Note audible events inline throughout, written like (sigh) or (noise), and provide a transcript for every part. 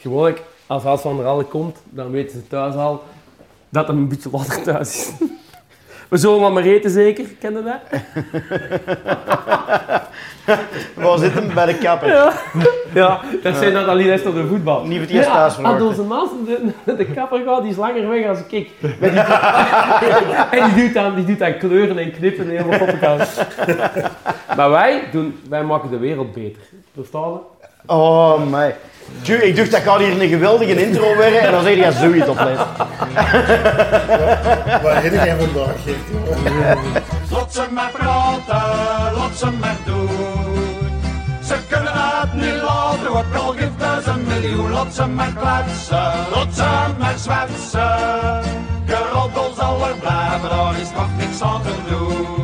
Gewoon, als Hans van der Alle komt, dan weten ze thuis al dat er een beetje later thuis is. We zullen wat maar eten zeker, ken je dat? (laughs) Waar zit hem? Bij de kapper. Ja, (laughs) ja dat zijn dan alleen eens op de voetbal. Niet voor het eerst thuis Als verwachten. onze maas de, de kapper gaat, die is langer weg als ik. (laughs) En die doet, dan, die doet dan kleuren en knippen en helemaal op elkaar. Maar wij, doen, wij maken de wereld beter. Verstaan? Oh, my. Tju, ik dacht dat gaat hier een geweldige intro worden en dan zeg je zoiets oplezen. Waar heb jij vandaag? Lot ze maar praten, lot ze maar doen. Ze kunnen het niet laten, ook al geeft een miljoen. Lot ze maar kletsen, lot ze maar zwetsen. Geroddel zal er blijven, daar is toch niks aan te doen.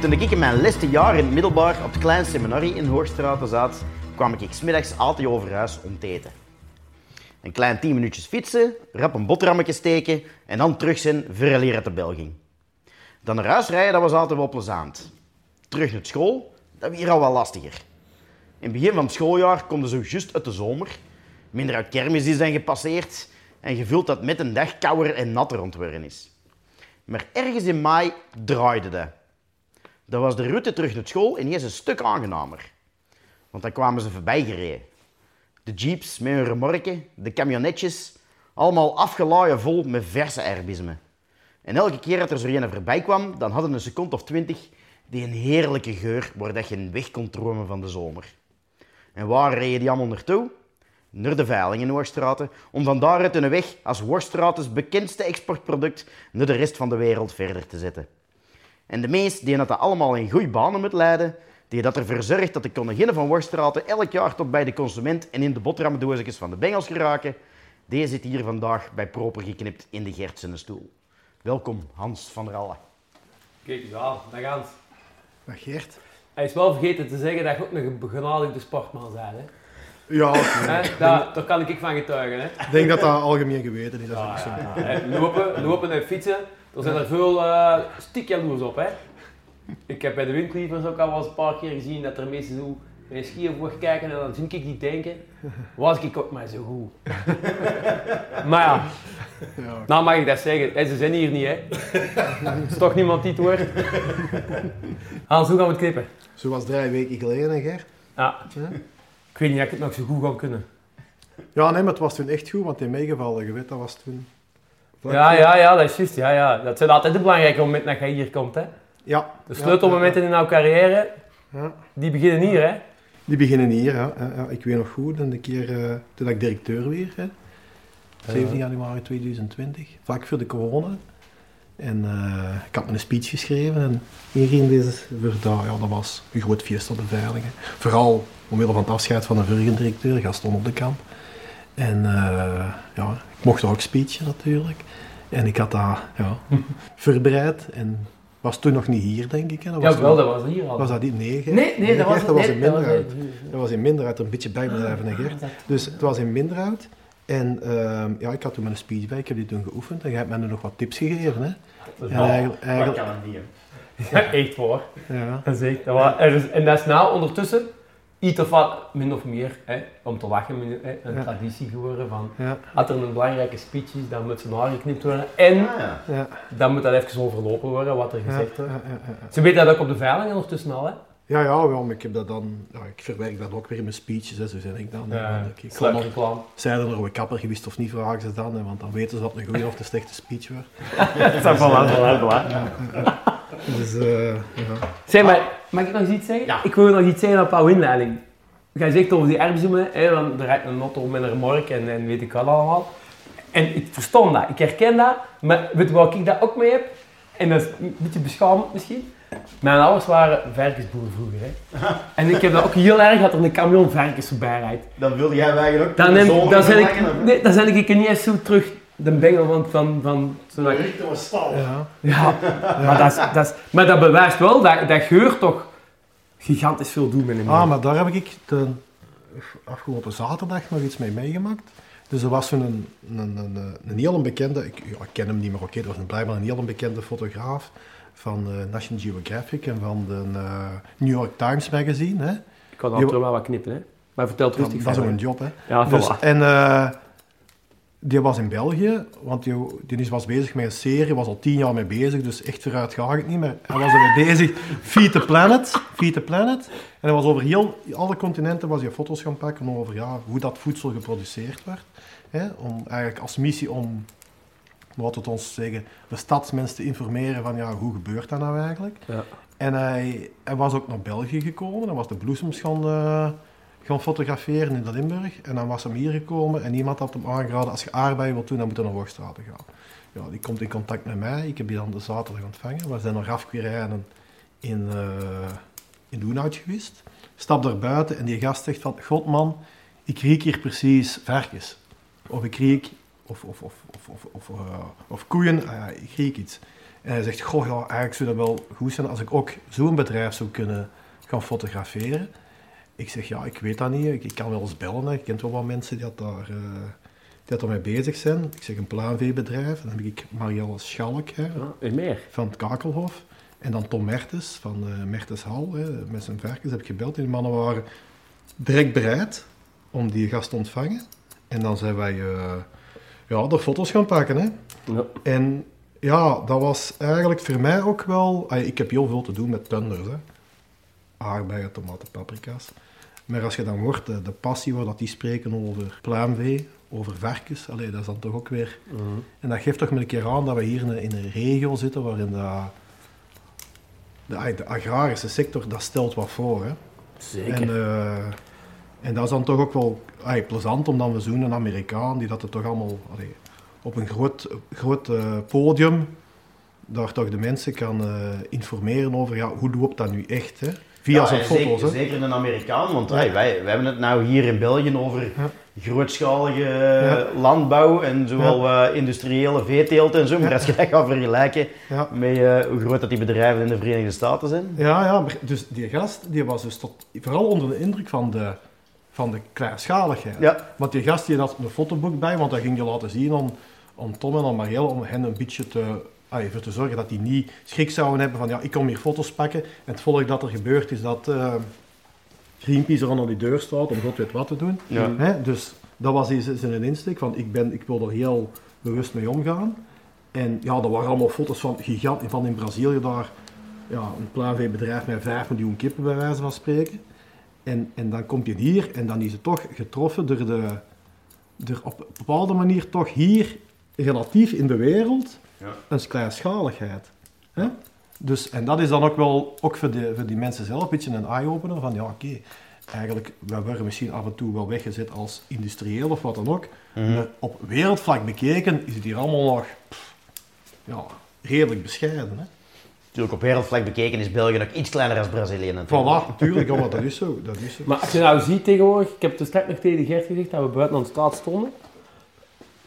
Toen ik in mijn laatste jaar in het middelbaar op het kleine seminarie in Hoogstraten zat, kwam ik smiddags altijd over huis om te eten. Een klein 10 minuutjes fietsen, rap een boterhammetje steken en dan terug zijn voor uit de bel ging. Dan naar huis rijden, dat was altijd wel plezant. Terug naar school, dat was hier al wel lastiger. In het begin van het schooljaar konden ze juist uit de zomer. Minder uit kermis is dan gepasseerd en voelt dat met een dag kouder en natter ontworpen is. Maar ergens in mei draaide dat. Dan was de route terug naar school ineens een stuk aangenamer. Want dan kwamen ze voorbij gereden. De jeeps met hun remorken, de camionetjes, allemaal afgeladen vol met verse erbismen. En elke keer dat er zo een voorbij kwam, dan hadden een seconde of twintig die een heerlijke geur waar dat je weg kon dromen van de zomer. En waar reden die allemaal naartoe? Naar de veiling in Hoogstraten, om van daaruit hun weg als Hoogstraten's bekendste exportproduct naar de rest van de wereld verder te zetten. En de meest die dat allemaal in goede banen moet leiden, die dat ervoor zorgt dat de koningin van Worstraten elk jaar tot bij de consument en in de boterhamdoosjes van de bengels geraken, die zit hier vandaag bij proper geknipt in de Gertsene stoel. Welkom, Hans van der Alle. Kijk, ja, dat gaat. Maar Geert? Hij is wel vergeten te zeggen dat je ook nog een begenadigde sportman bent. Hè? Ja, Hè? Daar, daar kan ik van getuigen. Hè? ik denk dat dat algemeen geweten is. Dat is ook Ja, zo. ja, Lopen, lopen en fietsen, er zijn er veel uh, stiek jaloers op. Hè? Ik heb bij de windcleavers ook al wel eens een paar keer gezien dat er mensen zo mijn skiën voor kijken en dan zie ik die denken, was ik ook maar zo goed. (laughs) maar ja, nou mag ik dat zeggen, ze zijn hier niet hè. Is toch niemand die het hoort. Hans, hoe gaan we het knippen? Zoals drie weken geleden, hè, Geert. Ja, Ja. ik weet niet of ik het nog zo goed ga kunnen. Ja, nee, maar het was toen echt goed, want in meegevallen, je weet, dat was toen... Ja, ja, ja, dat is juist. Ja, ja. Dat zijn altijd de belangrijke momenten dat je hier komt. Hè. Ja. De sleutelmomenten in jouw carrière, Ja. die beginnen hier. Hè. Die beginnen hier, ja. Ik weet nog goed, de keer eh, toen ik directeur weer, hè. 17 januari 2020, vlak voor de corona. En eh, ik had me een speech geschreven en hier ging deze voor daar, ja, dat was een groot feest op de veilingen. Vooral omwille van het afscheid van de vorige directeur, Gaston op de kamp. En eh, ja, ik mocht ook speechen natuurlijk. En ik had dat ja, (laughs) voorbereid en was toen nog niet hier, denk ik. Hè. Dat was Ja, wel, dat was hier al. was dat niet? Nee, Gert. Nee, nee, dat was, dat was nee, in dat was- Minderhout. Dat was in Minderhout, een beetje bijblijven, hè, Gert. Dus het was in Minderhout. En ehm, ja, ik had toen mijn speech bij, ik heb die toen geoefend. En jij hebt mij nog wat tips gegeven. Hè? Dat is En wel- eigenlijk, eigenlijk, kan het niet, Ja, echt voor. ja. Dat is echt, dat was, en dat is nou ondertussen iets of wat, min of meer, hè, om te lachen, hè, een Ja. traditie geworden van, Ja, als er een belangrijke speech is, dan moet zijn haar geknipt worden en Ah, ja. ja, dan moet dat even overlopen worden, wat er ja, gezegd ja, wordt. ja, ja. Ze weten dat ook op de veiling ondertussen al, hè? Ja, ja, wel, maar ik heb dat dan, ja, ik verwerk dat ook weer in mijn speeches, hè, zo zeg ik dan. Ja, ik- ik slim kon- reclame. Zij er nog een kapper geweest of niet, vragen ze dan, hè, want dan weten ze dat een goede of een slechte speech was. (laughs) Dat is voilà. Dus, eh, ja. Zeg maar, mag ik nog iets zeggen? Ja. Ik wil nog iets zeggen op jouw inleiding. Jij zegt over die erbzoemen, hè, want er rijdt een auto met een remork en, en weet ik wat allemaal. En ik verstond dat, ik herken dat, maar weet je waar ik dat ook mee heb? En dat is een beetje beschamend misschien. Mijn ouders waren varkensboeren vroeger. Hè. En ik heb dat ook heel erg dat er een camion varkens voorbij rijdt. Dan wilde jij eigenlijk ook Dan, neem, zomer dan, zijn ik, nee, dan zijn ik er niet eens zo terug de bengel van, van, van zo'n Ja. ja, maar, dat is, dat is, maar dat bewijst wel dat, dat geur toch gigantisch veel doet met een Ah, maar daar heb ik de afgelopen zaterdag nog iets mee meegemaakt. Dus er was zo'n een, een, een, een heel bekende, ik, ja, ik ken hem niet meer, oké, dat was een, blijkbaar een heel bekende fotograaf van eh, National Geographic en van de eh, New York Times magazine. Hè. Ik kan er wel wat knippen, hè. Maar vertel rustig dat is ook een job, hè. Ja, Dus, en eh, die was in België, want die, was bezig met een serie, was al tien jaar mee bezig, dus echt vooruit ga ik niet meer. Hij was ermee bezig, (laughs) Feed the Planet, Feed the Planet. En hij was over heel alle continenten was hij foto's gaan pakken over ja, hoe dat voedsel geproduceerd werd. Hè, om eigenlijk als missie om, wat het ons zeggen, de stadsmensen te informeren van ja, hoe gebeurt dat nou eigenlijk. Ja. En hij, hij was ook naar België gekomen, hij was de bloesems gaan, eh, gaan fotograferen in de Limburg. En dan was hij hier gekomen en iemand had hem aangeraden, als je aardbeien wilt doen, dan moet je naar Hoogstraten gaan. Ja, die komt in contact met mij, ik heb die dan de zaterdag ontvangen. We zijn nog afgerijden in, eh in Loenhout geweest. Stap daar buiten en die gast zegt van, god man, ik riek hier precies varkens. Of ik riek, of, of, of, of, of, of, eh, of koeien, ah ja, ik riek iets. En hij zegt, goh ja, eigenlijk zou dat wel goed zijn als ik ook zo'n bedrijf zou kunnen gaan fotograferen. Ik zeg, ja, ik weet dat niet. Ik, ik kan wel eens bellen. Hè. Ik ken wel wat mensen die dat daar, eh, die dat bezig zijn. Ik zeg, een pluimveebedrijf. Dan heb ik Marielle Schalk hè, Ja, meer. van het Kakelhof. En dan Tom Mertens van eh Mertens Hal, hè, met zijn varkens, heb ik gebeld. En die mannen waren direct bereid om die gast te ontvangen. En dan zijn wij ja, de foto's gaan pakken. Hè. Ja. En ja, dat was eigenlijk voor mij ook wel... Ik heb heel veel te doen met tunders. Hè. Aardbeien, tomaten, paprika's. Maar als je dan hoort, de, de passie waar dat die spreken over pluimvee, over varkens, allee, dat is dan toch ook weer... Mhm. En dat geeft toch met een keer aan dat we hier in een, in een regio zitten waarin de, de, de agrarische sector, dat stelt wat voor. Hè. Zeker. En, eh, en dat is dan toch ook wel plezant om dan we zo'n een Amerikaan die dat er toch allemaal allee, op een groot, groot eh, podium daar toch de mensen kan eh, informeren over ja, hoe loopt dat nu echt. Hè? Via Ja, zijn foto's. Zeker, een Amerikaan, want hey, wij, wij hebben het nou hier in België over Ja. grootschalige eh, landbouw en zowel eh, industriële veeteelt en zo. Maar als je dat gaat vergelijken met hoe groot dat die bedrijven in de Verenigde Staten zijn. Ja, ja, maar dus die gast die was dus tot, vooral onder de indruk van de, van de kleinschaligheid. Ja, Want die gast die had een fotoboek bij, want dat ging je laten zien aan, aan Tom en aan Marielle om hen een beetje te, ah, ervoor te zorgen dat die niet schrik zouden hebben van ja, ik kom hier foto's pakken. En het volgende dat er gebeurt is dat eh, Greenpeace er aan die deur staat om god weet wat te doen. Ja. Hè? Dus dat was zijn- insteek van ik, ben, ik wil er heel bewust mee omgaan. En ja, er waren allemaal foto's van gigant, van in Brazilië daar, ja, een pluimveebedrijf met 5 miljoen kippen bij wijze van spreken. En, en dan kom je hier en dan is het toch getroffen door, de, door op een bepaalde manier toch hier relatief in de wereld Ja. een kleinschaligheid. Hè? Dus, en dat is dan ook wel ook voor, de, voor die mensen zelf een beetje een eye-opener van ja oké, eigenlijk wij worden misschien af en toe wel weggezet als industrieel of wat dan ook. Mhm. Maar op wereldvlak bekeken is het hier allemaal nog pff, ja, redelijk bescheiden. Hè? Natuurlijk, op wereldvlak bekeken is België nog iets kleiner dan Brazilië natuurlijk. Voilà, natuurlijk, ja, maar dat is zo. Dat is zo. Maar als je nou ziet tegenwoordig, ik heb het straks nog tegen Gert gezegd dat we buiten aan de straat stonden.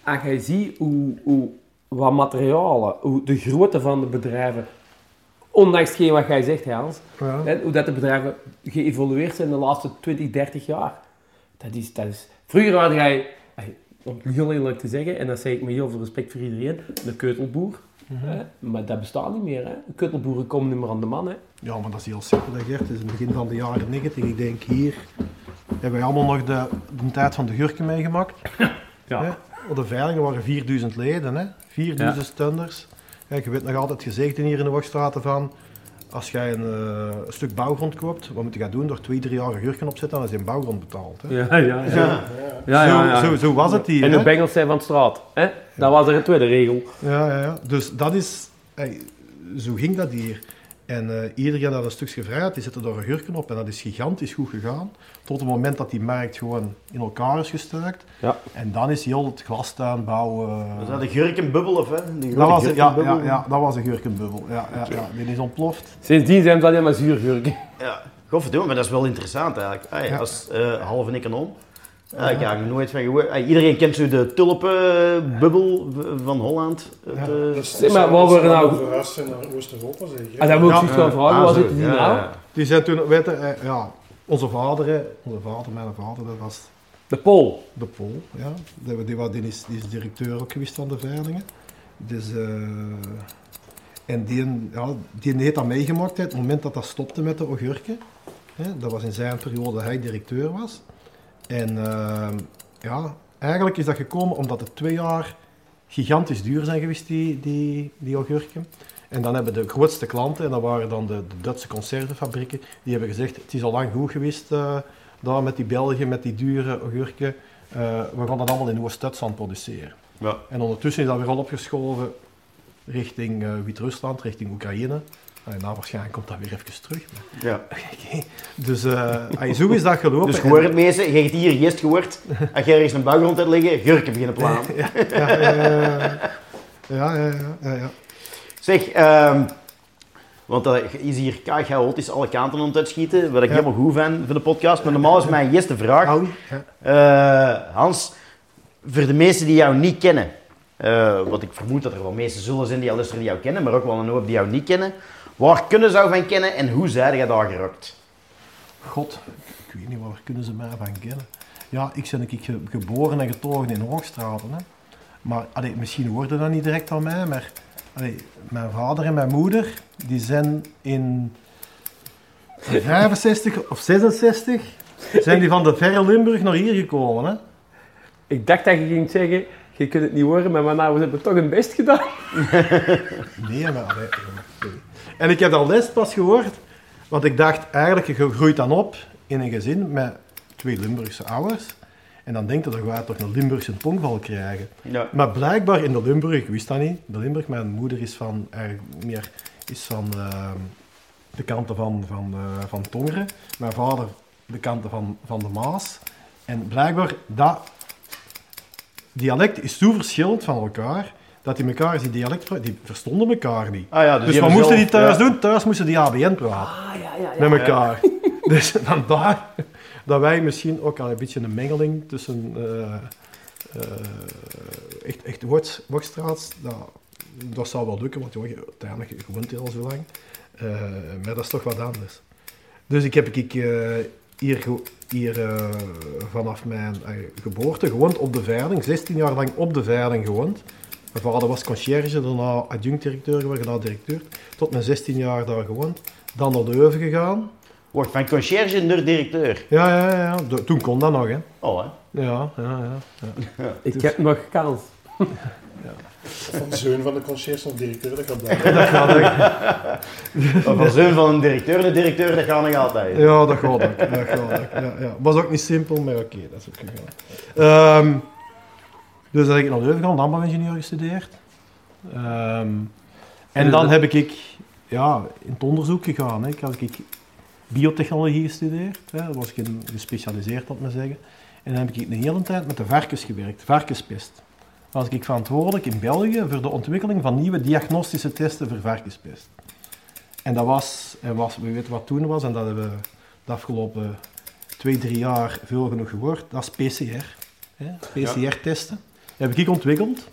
En je ziet hoe, hoe wat materialen, hoe de grootte van de bedrijven, ondanks hetgeen wat jij zegt Hans, Ja. hè, hoe dat de bedrijven geëvolueerd zijn de laatste 20, 30 jaar. Dat is, dat is... Vroeger had jij, om heel eerlijk te zeggen, en dat zeg ik met heel veel respect voor iedereen, de keutelboer. Hè, Maar dat bestaat niet meer. Hè. De keutelboeren komen niet meer aan de man. Hè. Ja, maar dat is heel simpel, Gert. Het is in het begin van de jaren 90. Ik denk hier hebben wij allemaal nog de, de tijd van de gurken meegemaakt. (coughs) Hè? Op de veilingen waren 4000 leden, hè? 4000 stunders. Ja, je weet nog altijd gezegd hier in de Wachtstraten van... Als jij een, eh, een stuk bouwgrond koopt, wat moet je gaan doen? Door twee, drie jaar gurken opzetten, dan is je een bouwgrond betaald. Hè? Ja, ja, ja. Ja. ja. Zo, zo, zo was het hier. En de hè? bengels zijn van de straat. Hè? Dat was er een tweede regel. Ja, ja, ja. Dus dat is... ey, zo ging dat hier. En eh, iedereen had een stukje vrijheid, die zette daar een gurken op en dat is gigantisch goed gegaan. Tot het moment dat die markt gewoon in elkaar is gestuikt. Ja. En dan is heel het glastuinbouw... eh, Was dat de gurkenbubbel of hè? Dat was, het, ja, ja, dat was een gurkenbubbel. Ja, ja, ja, die is ontploft. Sindsdien zijn ze alleen maar zuurgurken. Ja, godverdomme, maar dat is wel interessant eigenlijk. Hey, Ja. Als eh halve econoom. Ja, ik heb er nooit van gehoord. Hey, iedereen kent zo de tulpenbubbel van Holland. Ja. eh, Dus Zeg maar, waar we nou- verhuisd zijn naar Oost-Europa, zeg je. En dan moet ik Ja, zoiets gaan eh, vragen, ah, waar zitten die ja, nou? ja. Die zijn toen, weet je, eh, ja, onze vader, onze vader, mijn vader, dat was De Pool. de Pol. Ja. Die, die, die, is, die is directeur ook geweest van de veilingen. Dus, eh, En die, ja, die heeft dat meegemaakt hè, het moment dat dat stopte met de augurken. Hè. Dat was in zijn periode dat hij directeur was. En ehm, ja, eigenlijk is dat gekomen omdat het twee jaar gigantisch duur zijn geweest, die, die, die augurken. En dan hebben de grootste klanten, en dat waren dan de, de Duitse conservefabrieken, die hebben gezegd, het is al lang goed geweest uh, daar met die Belgen, met die dure augurken. Uh, we gaan dat allemaal in Oost-Duitsland produceren. Ja. En ondertussen is dat weer al opgeschoven richting uh, Wit-Rusland, richting Oekraïne. En nou, waarschijnlijk komt dat weer even terug. Maar... Ja. (laughs) dus uh, zo is dat gelopen. Dus gehoord het meeste, je hebt hier gist gehoord. Als je ergens een bouw rond hebt liggen, gurken beginnen plannen. (laughs) ja, ja, ja, ja, ja, ja. Zeg, um, want dat is hier chaotisch alle kanten om te schieten, wat ik Ja. helemaal goed vind voor de podcast. Maar normaal is mijn eerste vraag, eh, Hans, voor de mensen die jou niet kennen, eh want ik vermoed dat er wel mensen zullen zijn die al die jou kennen, maar ook wel een hoop die jou niet kennen. Waar kunnen ze jou van kennen en hoe zijn jij daar gerukt? God, ik weet niet, waar kunnen ze mij van kennen? Ja, ik ben ik ge- geboren en getogen in Hoogstraten. Hè. Maar allee, misschien hoorde dat niet direct aan mij, maar allee, mijn vader en mijn moeder, die zijn in 65 of 66, zijn die van de verre Limburg naar hier gekomen. Hè. Ik dacht dat je ging zeggen, je kunt het niet horen, maar mijn ouders hebben toch hun best gedaan. Nee, maar... allee. En ik heb dat les pas gehoord, want ik dacht eigenlijk, je groeit dan op in een gezin met twee Limburgse ouders. En dan denk je, dan ga je toch een Limburgse tongval krijgen. Ja. Maar blijkbaar in de Limburg, ik wist dat niet, de Limburg, mijn moeder is van, eigenlijk meer, is van ehm, de kanten van, van, eh, van Tongeren. Mijn vader de kanten van, van de Maas. En blijkbaar, dat dialect is zo verschillend van elkaar, dat die elkaar, die dialect, die verstonden elkaar niet. Ah ja, Dus, die wat moesten die thuis ja. doen? Thuis moesten die ABN praten Ah, ja, ja, ja. met elkaar. (laughs) dus vandaar dat wij misschien ook al een beetje een mengeling tussen eh, eh, echt, echt Woord- Wokstraats, dat, dat zou wel lukken, want joh, je- uiteindelijk je woont hier al zo lang. Eh, maar dat is toch wat anders. Dus ik heb ik, eh, hier, hier eh, vanaf mijn geboorte gewoond op de Veiling, 16 jaar lang op de Veiling gewoond. Mijn vader was conciërge, daarna adjunct-directeur geworden, daarna directeur. Tot mijn 16 jaar daar gewoond. Dan naar Leuven gegaan. Wordt van conciërge naar directeur. Ja, ja, ja. ja. De- toen kon dat nog, hè. Oh, hè. Ja, ja, ja. (laughs) Ik heb nog kans. (laughs) Van de zoon van de conciërge of directeur, dat gaat blijven. (laughs) Dat gaat ook. Van zoon van een directeur naar directeur, dat gaat nog altijd. Ja, dat gaat ook. Dat gaat ook. Ja, ja. Was ook niet simpel, maar oké, dat is ook gegaan. Ehm, dus heb ik naar Leuven gegaan, landbouwingenieur gestudeerd. Ehm, en dan heb ik ja, in het onderzoek gegaan. Hè. Ik ik biotechnologie gestudeerd. Hè. Was ik gespecialiseerd, dat maar zeggen. En dan heb ik een hele tijd met de varkens gewerkt, varkenspest. Dan was ik verantwoordelijk in België voor de ontwikkeling van nieuwe diagnostische testen voor varkenspest. En dat was, en was, we weten wat toen was, en dat hebben we de afgelopen twee, drie jaar veel genoeg gehoord, dat is PCR. PCR-testen. Heb ik ontwikkeld,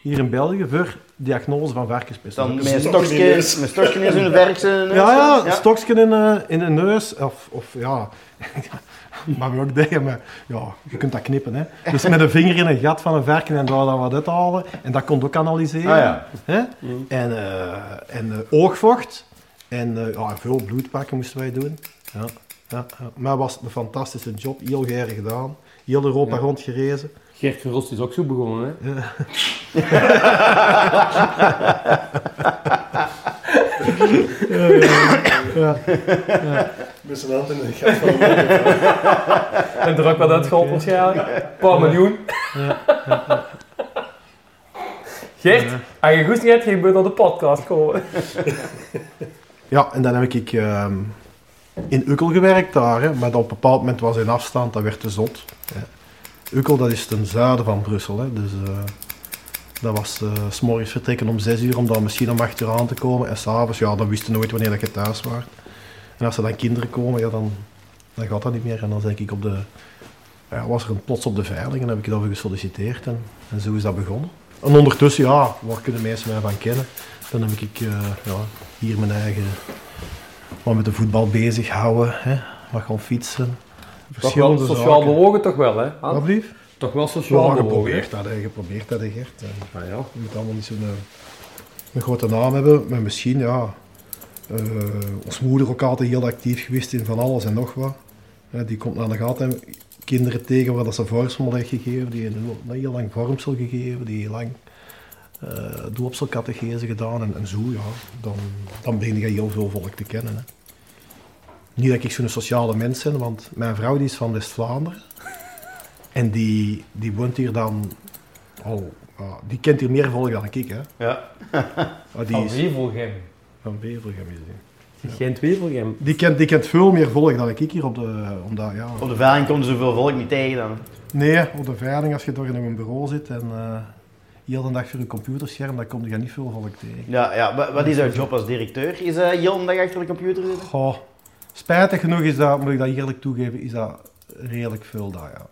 hier in België, voor diagnose van varkenspest. Dan Dat met is- een stokje stokje, in de met een stokje in zijn werk. zijn neus, ja, ja, een stokje in, eh, in de neus, of, of ja, (laughs) maar we ook denken, maar ja, je kunt dat knippen. Hè. Dus met een vinger in een gat van een varken en daar dan wat uithalen. En dat kon ook analyseren. Ah, ja. Hè? En, eh, en eh, oogvocht. En ja, veel bloedpakken moesten wij doen. Ja, ja, ja. Maar het was een fantastische job, heel geër gedaan. Heel Europa Ja. rondgerezen. Gert Verrost is ook zo begonnen, hè. Met zijn hand in de gat van. En er ook wat uitgehaald waarschijnlijk. Een paar miljoen. Gert, als je goed hebt, je moet de podcast komen. Ja, en dan heb ik ehm, in Ukkel gewerkt daar, hè, maar op een bepaald moment was in afstand, dat werd te zot. Hè. Ukkel, dat is ten zuiden van Brussel, hè, dus eh, dat was s'morgens vertrekken om 6 uur om dan misschien om 8 uur aan te komen en s'avonds, ja, dan wist je nooit wanneer je thuis was. En als er dan kinderen komen, ja, dan, dan gaat dat niet meer en dan denk ik op de, ja, was er een plots op de veiling en heb ik daarvoor gesolliciteerd en, en zo is dat begonnen. En ondertussen, ja, waar kunnen mensen mij van kennen? Dan heb ik eh, ja, hier mijn eigen wat met de voetbal bezig houden, hè? wat gaan fietsen. Toch wel Verschillende sociaal zaken. bewogen, toch wel, hè? Wat? Toch wel Ja, sociaal bewogen. geprobeerd dat, hè. geprobeerd dat, hè, Gert. Ah, ja. Je moet allemaal niet zo'n... eh, een grote naam hebben, maar misschien, ja, eh ons moeder ook altijd heel actief geweest in van alles en nog wat. Die komt naar de gaten kinderen tegen waar dat ze vormsel heeft gegeven, die een heel, lang vormsel gegeven, die heel lang uh, gedaan en, en zo, ja, dan, dan begin je heel veel volk te kennen. Hè. Niet dat ik zo'n sociale mens ben, want mijn vrouw die is van West-Vlaanderen. (laughs) En die, die woont hier dan al, die kent hier meer volk dan ik, hè. Ja. (laughs) Maar die Van Wevelgem. van Bevergem is die. Geen Wevelgem. Die kent, die kent veel meer volk dan ik hier op de, omdat, ja. Op de veiling komt er zoveel volk niet tegen dan. Nee, op de veiling als je toch in een bureau zit en eh heel de dag voor je computerscherm, dan kom je niet veel volk tegen. Ja, ja. Wa- Wat is jouw job als directeur? Is uh, heel een dag achter de computer zitten? Goh, spijtig genoeg is dat, moet ik dat eerlijk toegeven, is dat redelijk veel daar, ja.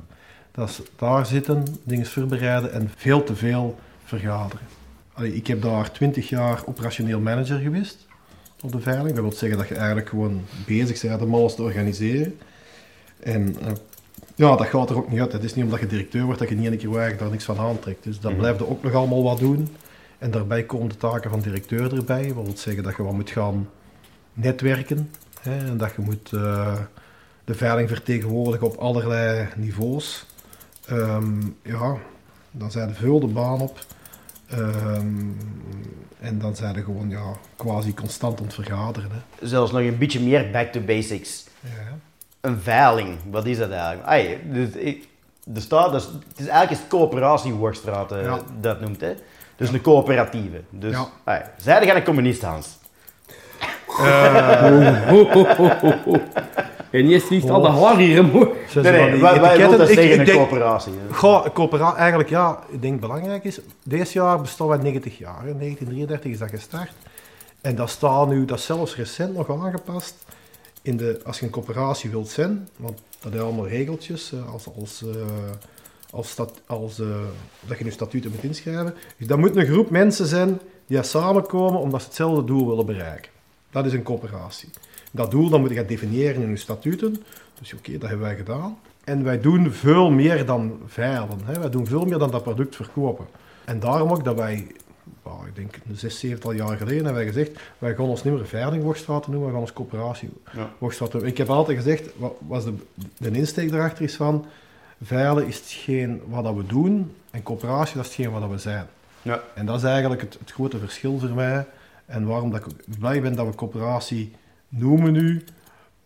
Dat is daar zitten, dingen voorbereiden en veel te veel vergaderen. Allee, ik heb daar 20 jaar operationeel manager geweest op de veiling. Dat wil zeggen dat je eigenlijk gewoon bezig bent om alles te organiseren. En eh, ja, dat gaat er ook niet uit. Het is niet omdat je directeur wordt dat je niet een keer eigenlijk daar niks van aantrekt. Dus dan Mhm. blijf je ook nog allemaal wat doen. En daarbij komen de taken van directeur erbij. Dat wil zeggen dat je wat moet gaan netwerken. Hè, en dat je moet eh, de veiling vertegenwoordigen op allerlei niveaus. Ehm, ja, dan zijn er veel de baan op. Ehm, en dan zijn er gewoon ja, quasi constant aan het vergaderen. Hè. Zelfs nog een beetje meer back to basics. Ja. Een veiling, wat is dat eigenlijk? Ai, dus ik, de staat, dus, het is eigenlijk een coöperatie Worstraat eh, Ja. dat noemt. Hè? Dus een coöperatieve. Dus, Ja. ai, zij gaan een communist, Hans. En je sliegt al de haar hier, Nee, nee, dat Ik- zeggen, ik een denk- coöperatie? Goh, coöperatie, eigenlijk ja, ik denk belangrijk is, deze jaar bestaan wij 90 jaar. hè. 1933 is dat gestart. En dat staat nu, dat is zelfs recent nog aangepast. In de, als je een coöperatie wilt zijn, want dat zijn allemaal regeltjes, eh, als, als, eh, als, stat, als eh, dat je je statuten moet inschrijven. Dus dat moet een groep mensen zijn die samenkomen omdat ze hetzelfde doel willen bereiken. Dat is een coöperatie. Dat doel dan moet je gaan definiëren in je statuten. Dus oké, dat hebben wij gedaan. En wij doen veel meer dan veilen. Hè. Wij doen veel meer dan dat product verkopen. En daarom ook dat wij, ik denk een zes, zevental jaar geleden, hebben wij gezegd, wij gaan ons niet meer veilingworstraten noemen, wij gaan ons coöperatie Ja. noemen. Ik heb altijd gezegd, wat was de, de insteek erachter is van, veilen is hetgeen wat dat we doen, en coöperatie dat is hetgeen wat dat we zijn. Ja. En dat is eigenlijk het, het grote verschil voor mij. En waarom dat ik blij ben dat we coöperatie noemen nu.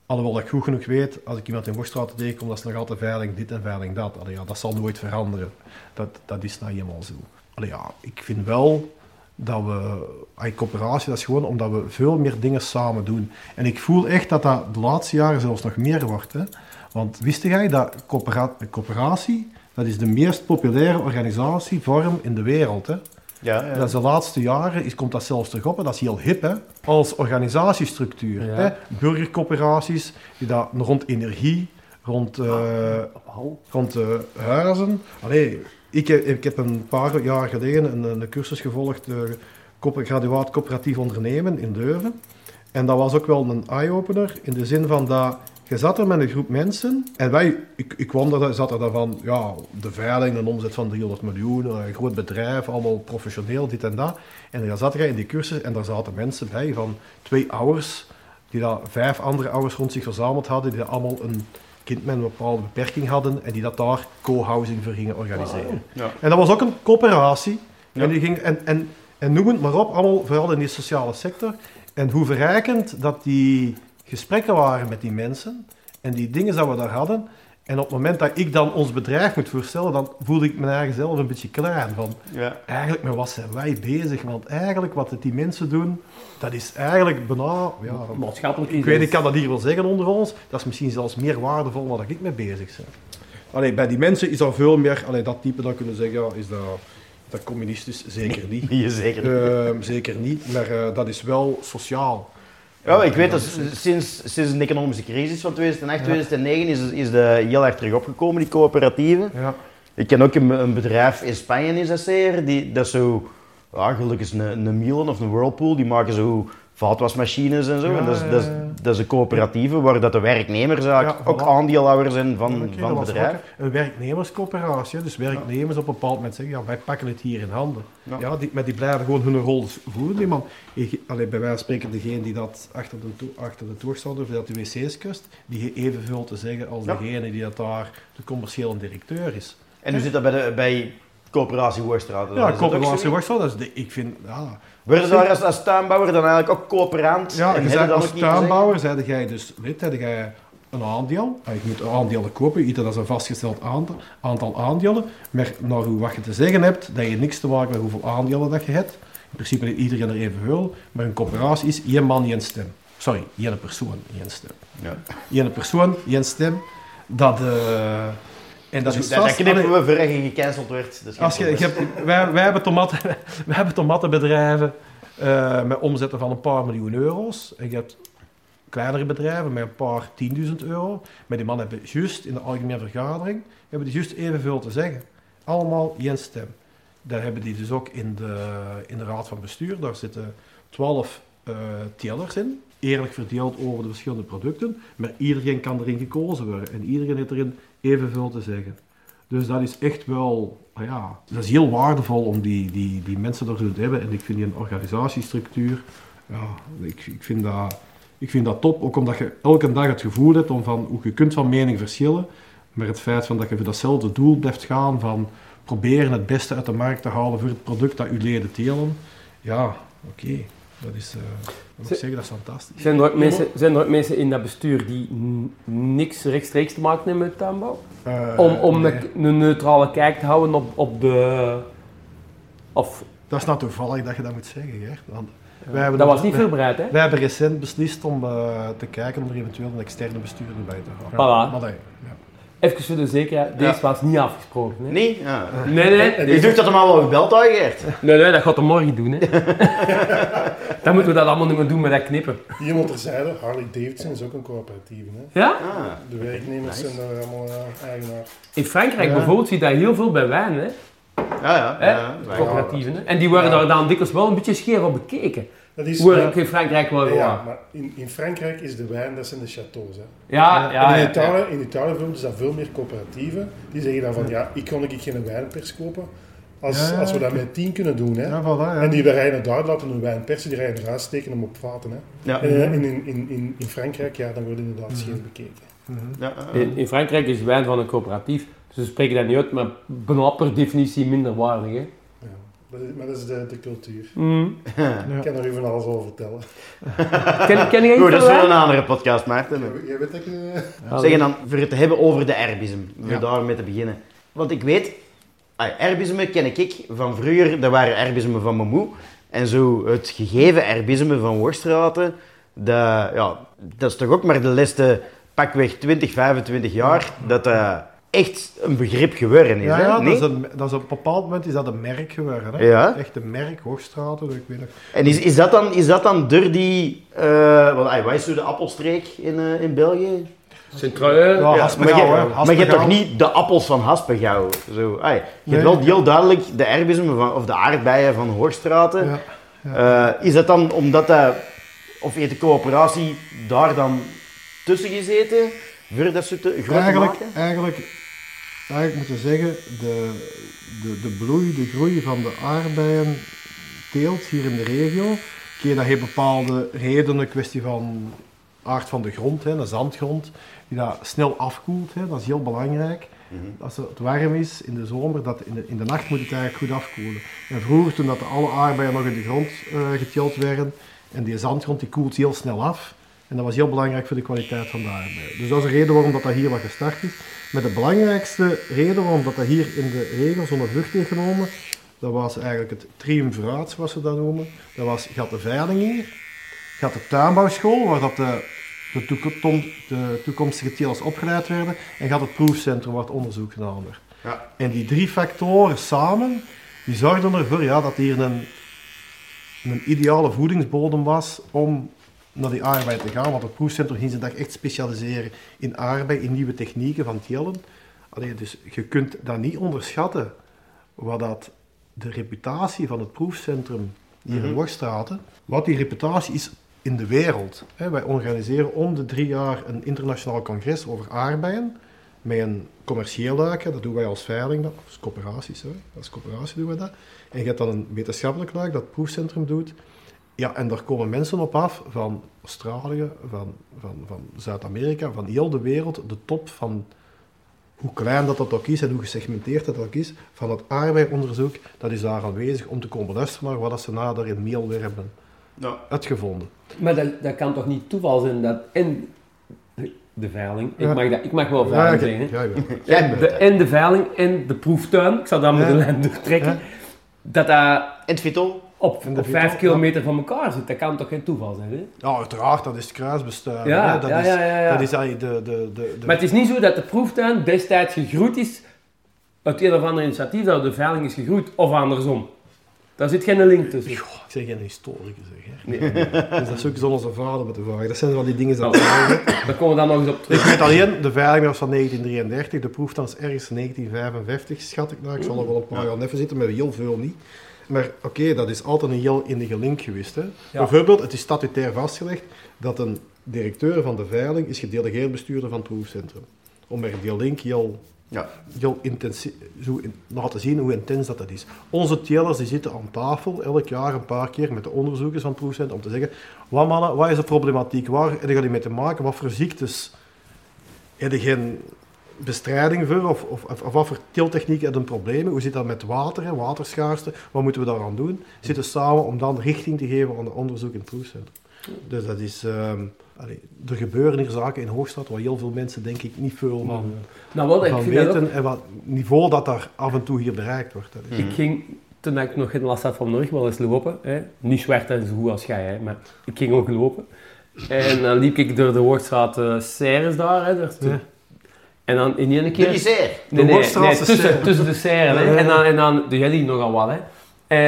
Alhoewel ik goed genoeg weet, als ik iemand in Worstraat tegenkom, dat is nog altijd veiling dit en veiling dat. Allee, ja, dat zal nooit veranderen. Dat, dat is nou eenmaal zo. Allee, ja, ik vind wel dat we, coöperatie, dat is gewoon omdat we veel meer dingen samen doen. En ik voel echt dat dat de laatste jaren zelfs nog meer wordt. Hè? Want wist jij dat coöpera- coöperatie, dat is de meest populaire organisatievorm in de wereld. Hè? Ja, ja. Dat is de laatste jaren is, komt dat zelfs terug op. En dat is heel hip, hè? Als organisatiestructuur. Ja. Hè? Burgercoöperaties, die dat rond energie, rond, eh, rond eh, huizen. Allee, ik, heb- ik heb een paar jaar geleden een, een cursus gevolgd, uh, graduaat coöperatief ondernemen in Leuven. En dat was ook wel een eye-opener, in de zin van dat je zat er met een groep mensen en wij, ik, ik kwam er, zat er dan van, ja, de veiling, een omzet van 300 miljoen, een groot bedrijf, allemaal professioneel, dit en dat. En dan zat je in die cursus en daar zaten mensen bij van twee ouders, die daar vijf andere ouders rond zich verzameld hadden, die allemaal een kind met een bepaalde beperking hadden en die dat daar co-housing voor gingen organiseren. Ja. En dat was ook een coöperatie. Ja. En, die ging, en, en, en noem het maar op, allemaal vooral in die sociale sector. En hoe verrijkend dat die gesprekken waren met die mensen en die dingen dat we daar hadden. En op het moment dat ik dan ons bedrijf moet voorstellen, dan voelde ik me eigen zelf een beetje klein. Van, Ja. eigenlijk, met wat zijn wij bezig? Want eigenlijk wat het die mensen doen, dat is eigenlijk bijna... Ja, Maatschappelijk ik weet, ik kan dat hier wel zeggen onder ons. Dat is misschien zelfs meer waardevol dan dat ik mee bezig ben. Allee, bij die mensen is er veel meer... Allee, dat type dan kunnen zeggen, ja, is dat, dat communistisch? Zeker niet. (laughs) Niet zeker. Ehm, zeker niet, maar eh, dat is wel sociaal. Ja, ik weet dat sinds, sinds de economische crisis van 2008, 2009 is, is de heel erg terug opgekomen, die coöperatieven. Ja. Ik ken ook een, een bedrijf in Spanje, is dat zeer, die, dat is zo, ja, gelukkig is een, een Milan of een Whirlpool, die maken zo vaatwasmachines en zo. Ja, en dat, is, dat, is, dat is een coöperatieve waar dat de werknemers Ja, ook voilà. aandeelhouder zijn van, van het bedrijf. Een werknemerscoöperatie. Dus werknemers op een bepaald moment zeggen, ja, wij pakken het hier in handen. Ja. Die, maar die blijven gewoon hun rol voeren. Die man, allee, bij wijze van spreken, degene die dat achter de, to- achter de toestand of dat de wc's kust, die evenveel te zeggen als degene die dat daar de commerciële directeur is. En hoe zit dat bij, de, bij coöperatie Worstraat? Ja, coöperatie Worstel, dat is de, ik vind, ja, Worden daar als, als tuinbouwer dan eigenlijk ook coöperant? Ja, en zei als tuinbouwer, zei jij dus, weet jij een aandeel. Ah, Je moet aandelen kopen, ieder dat is een vastgesteld aantal, aantal aandelen. Maar naar hoe wat je te zeggen hebt, dat je niks te maken met hoeveel aandelen dat je hebt. In principe heeft iedereen er evenveel, maar een coöperatie is één man, één stem. Sorry, één persoon, één stem. Ja. Één persoon, één stem. Dat, eh en dat Dat, is dat, dat knippen we voor je gecanceld werd. Dat geen als je, je probleem. hebt, wij, wij, hebben tomaten, (laughs) wij hebben tomatenbedrijven eh, met omzetten van een paar miljoen euro's. En je hebt kleinere bedrijven met een paar tienduizend euro. Maar die mannen hebben juist in de algemene vergadering hebben die juist evenveel te zeggen. Allemaal één stem. Daar hebben die dus ook in de, in de raad van bestuur. Daar zitten twaalf eh tellers in. Eerlijk verdeeld over de verschillende producten. Maar iedereen kan erin gekozen worden. En iedereen heeft erin evenveel te zeggen. Dus dat is echt wel, ah ja, dat is heel waardevol om die, die, die mensen er zo te hebben. En ik vind die een organisatiestructuur, ja, ik, ik, vind dat, ik vind dat top. Ook omdat je elke dag het gevoel hebt om van, hoe je kunt van mening verschillen. Maar het feit van dat je voor datzelfde doel blijft gaan van proberen het beste uit de markt te halen voor het product dat uw leden telen. Ja, oké. Dat is, eh, dat moet ik zeggen, dat is fantastisch. Zijn er, ook mensen, zijn er ook mensen in dat bestuur die niks rechtstreeks te maken hebben met tuinbouw? Eh, Om, om nee. een, een neutrale kijk te houden op, op de... Of, Dat is nou toevallig dat je dat moet zeggen, Gert. Want wij hebben dat dat- was niet veel bereid, hè? Wij hebben recent beslist om eh, te kijken om er eventueel een externe bestuurder bij te. Voilà. Maar nee, ja. Even voor de zekerheid, deze Ja. was niet afgesproken. Hè? Nee? Ja. Nee, nee, Ik deze- dacht dat hem al wel gebeld had, Gert. nee, nee, dat gaat hij morgen doen. Hè. (laughs) Dan moeten we dat allemaal niet meer doen met dat knippen. Iemand terzijde, Harley Davidson is ook een coöperatieve. Hè? Ja? Ah. De werknemers zijn daar allemaal eh, eigenaar. In Frankrijk Ja. bijvoorbeeld zie je dat heel veel bij wijn, hè? Ja, ja. hè? ja, ja. Coöperatieven. Hè? En die worden Ja. daar dan dikwijls wel een beetje scheef op bekeken. Dat is, ik in Frankrijk wel ja, maar in, in Frankrijk is de wijn, dat zijn de châteaux. Hè. Ja, ja, en in ja. Italië, in Italië is dat veel meer coöperatieven. Die zeggen dan van, ja, ik kon ik geen wijnpers kopen. Als, Ja, ja, als we dat met tien kunnen doen. Hè. Ja, voilà, ja. En die rijden daar laten hun wijn persen, die rijden eruit, steken hem op vaten. Hè. Ja. En eh, in, in, in, in, in Frankrijk, ja, dan wordt inderdaad Mhm. scheef bekeken. Ja, ja. In, in Frankrijk is wijn van een coöperatief. Dus we spreken dat niet uit, maar bijna per definitie minder waardig. Hè? Maar dat is de, de cultuur. (laughs) Mm. Ja. Ik kan er u van alles over vertellen. Ken, ken je Goed, dat is wijn? een andere podcast, Maarten. Jij, jij weet dat je... Zeggen dan, voor het te hebben over de erbism. Voor Ja. daarmee te beginnen. Want ik weet, erbismen ken ik van vroeger, dat waren erbismen van mijn moe. En zo het gegeven erbisme van Worstraten, dat, ja, dat is toch ook maar de laatste pakweg 20, 25 jaar, dat dat echt een begrip geworden is. Ja, hè? ja, dat, is een, dat is op een bepaald moment is dat een merk geworden. Hè? Ja. Echt een merk, Hoogstraten, ik weet nog. En is, is, dat dan, is dat dan door die, eh wat, wat is zo de appelstreek in, eh, in België? Centraal. Ja, Ja, maar, je, hè. maar je hebt toch niet de appels van Haspengouw? Zo, ai, je Nee. hebt wel heel duidelijk de erbismen van, of de aardbeien van Hoogstraten. Ja. Eh, is dat dan omdat dat, of heeft de coöperatie daar dan tussen gezeten? Voor dat soort grote Eigenlijk, maken? eigenlijk, eigenlijk moet je zeggen, de, de, de bloei, de groei van de aardbeien teelt hier in de regio. Oké, dat heeft bepaalde redenen, een kwestie van aard van de grond, hè, de zandgrond, die dat snel afkoelt. Hè, dat is heel belangrijk. Als het warm is in de zomer, dat in de, in de nacht moet het eigenlijk goed afkoelen. En vroeger, toen dat alle aardbeien nog in de grond eh getild werden, en die zandgrond die koelt heel snel af. En dat was heel belangrijk voor de kwaliteit van de aardbeien. Dus dat is de reden waarom dat, dat hier wat gestart is. Maar de belangrijkste reden waarom dat, dat hier in de regio zo'n vlucht heeft genomen, dat was eigenlijk het triumviraat, zoals ze dat noemen. Dat was, had de veiling hier, had de tuinbouwschool, waar dat de, de, toekom- de toekomstige telers opgeleid werden, en had het proefcentrum waar het onderzoek gedaan werd. Ja. En die drie factoren samen, die zorgden ervoor ja, dat hier een, een ideale voedingsbodem was om naar die aardbei te gaan. Want het proefcentrum ging zich dag echt specialiseren in aardbei, in nieuwe technieken van telen. Allee, dus je kunt dat niet onderschatten, wat dat de reputatie van het proefcentrum hier in Worstraten, wat die reputatie is in de wereld. Wij organiseren om de drie jaar een internationaal congres over aardbeien. Met een commercieel luik, hè. dat doen wij als veiling, dat- als coöperatie, sorry. Als coöperatie doen we dat. En je hebt dan een wetenschappelijk luik dat het proefcentrum doet. Ja, en daar komen mensen op af van Australië, van, van, van Zuid-Amerika, van heel de wereld, de top van hoe klein dat, dat ook is en hoe gesegmenteerd dat ook is, van het aardbeienonderzoek, dat is daar aanwezig om te komen luisteren naar wat ze nader in Meelweer hebben Ja. uitgevonden. Maar dat, dat kan toch niet toeval zijn dat en de veiling, ik, Ja. mag, dat, ik mag wel veiling ja, zeggen, hè? ja, ja. De, en de veiling en de proeftuin, ik zal dat met Ja. de lijn doortrekken, Ja. dat dat En het Vito? Op, op vijf kilometer van elkaar zit. Dat kan toch geen toeval zijn, hè? Ja, uiteraard, dat is het kruisbestuiven. Ja, hè. dat, ja, is, dat is eigenlijk de... de, de, de Maar het is niet zo dat de proeftuin destijds gegroeid is uit een of ander initiatief dat de veiling is gegroeid, of andersom. Daar zit geen link tussen. Goh, ik zeg geen historicus, zeg. Hè. (laughs) Dus dat is ook zo onze vader met de vragen. Dat zijn wel die dingen... Dat Daar komen we dan nog eens op terug. Ik weet alleen, de veiling was van 1933, de proefstand is ergens 1955, schat ik nou. Ik zal er wel een paar jaar even zitten, maar heel veel niet. Maar oké, dat is altijd een heel innige link geweest. Hè. Bijvoorbeeld, het is statutair vastgelegd dat een directeur van de veiling is gedelegeerd bestuurder van het proefcentrum. Om er die link heel, Ja. heel intensief, zo in, laten zien hoe intens dat, dat is. Onze tellers die zitten aan tafel elk jaar een paar keer met de onderzoekers van het proefcentrum om te zeggen, wat mannen, wat is de problematiek, waar hebben jullie mee te maken, wat voor ziektes heb je geen bestrijding voor? Of, of, of, of wat voor tiltechnieken hebben problemen? Hoe zit dat met water, hè, waterschaarste? Wat moeten we daaraan doen? Zitten samen om dan richting te geven aan de onderzoek in het proefcentrum. Dus dat is... ehm, allee, er gebeuren hier zaken in Hoogstad waar heel veel mensen denk ik niet veel van, Nou, ik van ook weten en wat niveau dat daar af en toe hier bereikt wordt. Dat is. Ik ging, toen ik nog geen last had van rug, wel eens lopen. Hè. Niet zwart en zo goed als jij, hè, maar ik ging ook lopen. En dan liep ik door de Woordstraat uh, Serres daar. Hè, daar. En dan in één De keer... Nee, De nee, tussen, tussen de hè. Ja, ja. En dan, en dan jij die nogal wat. Hè.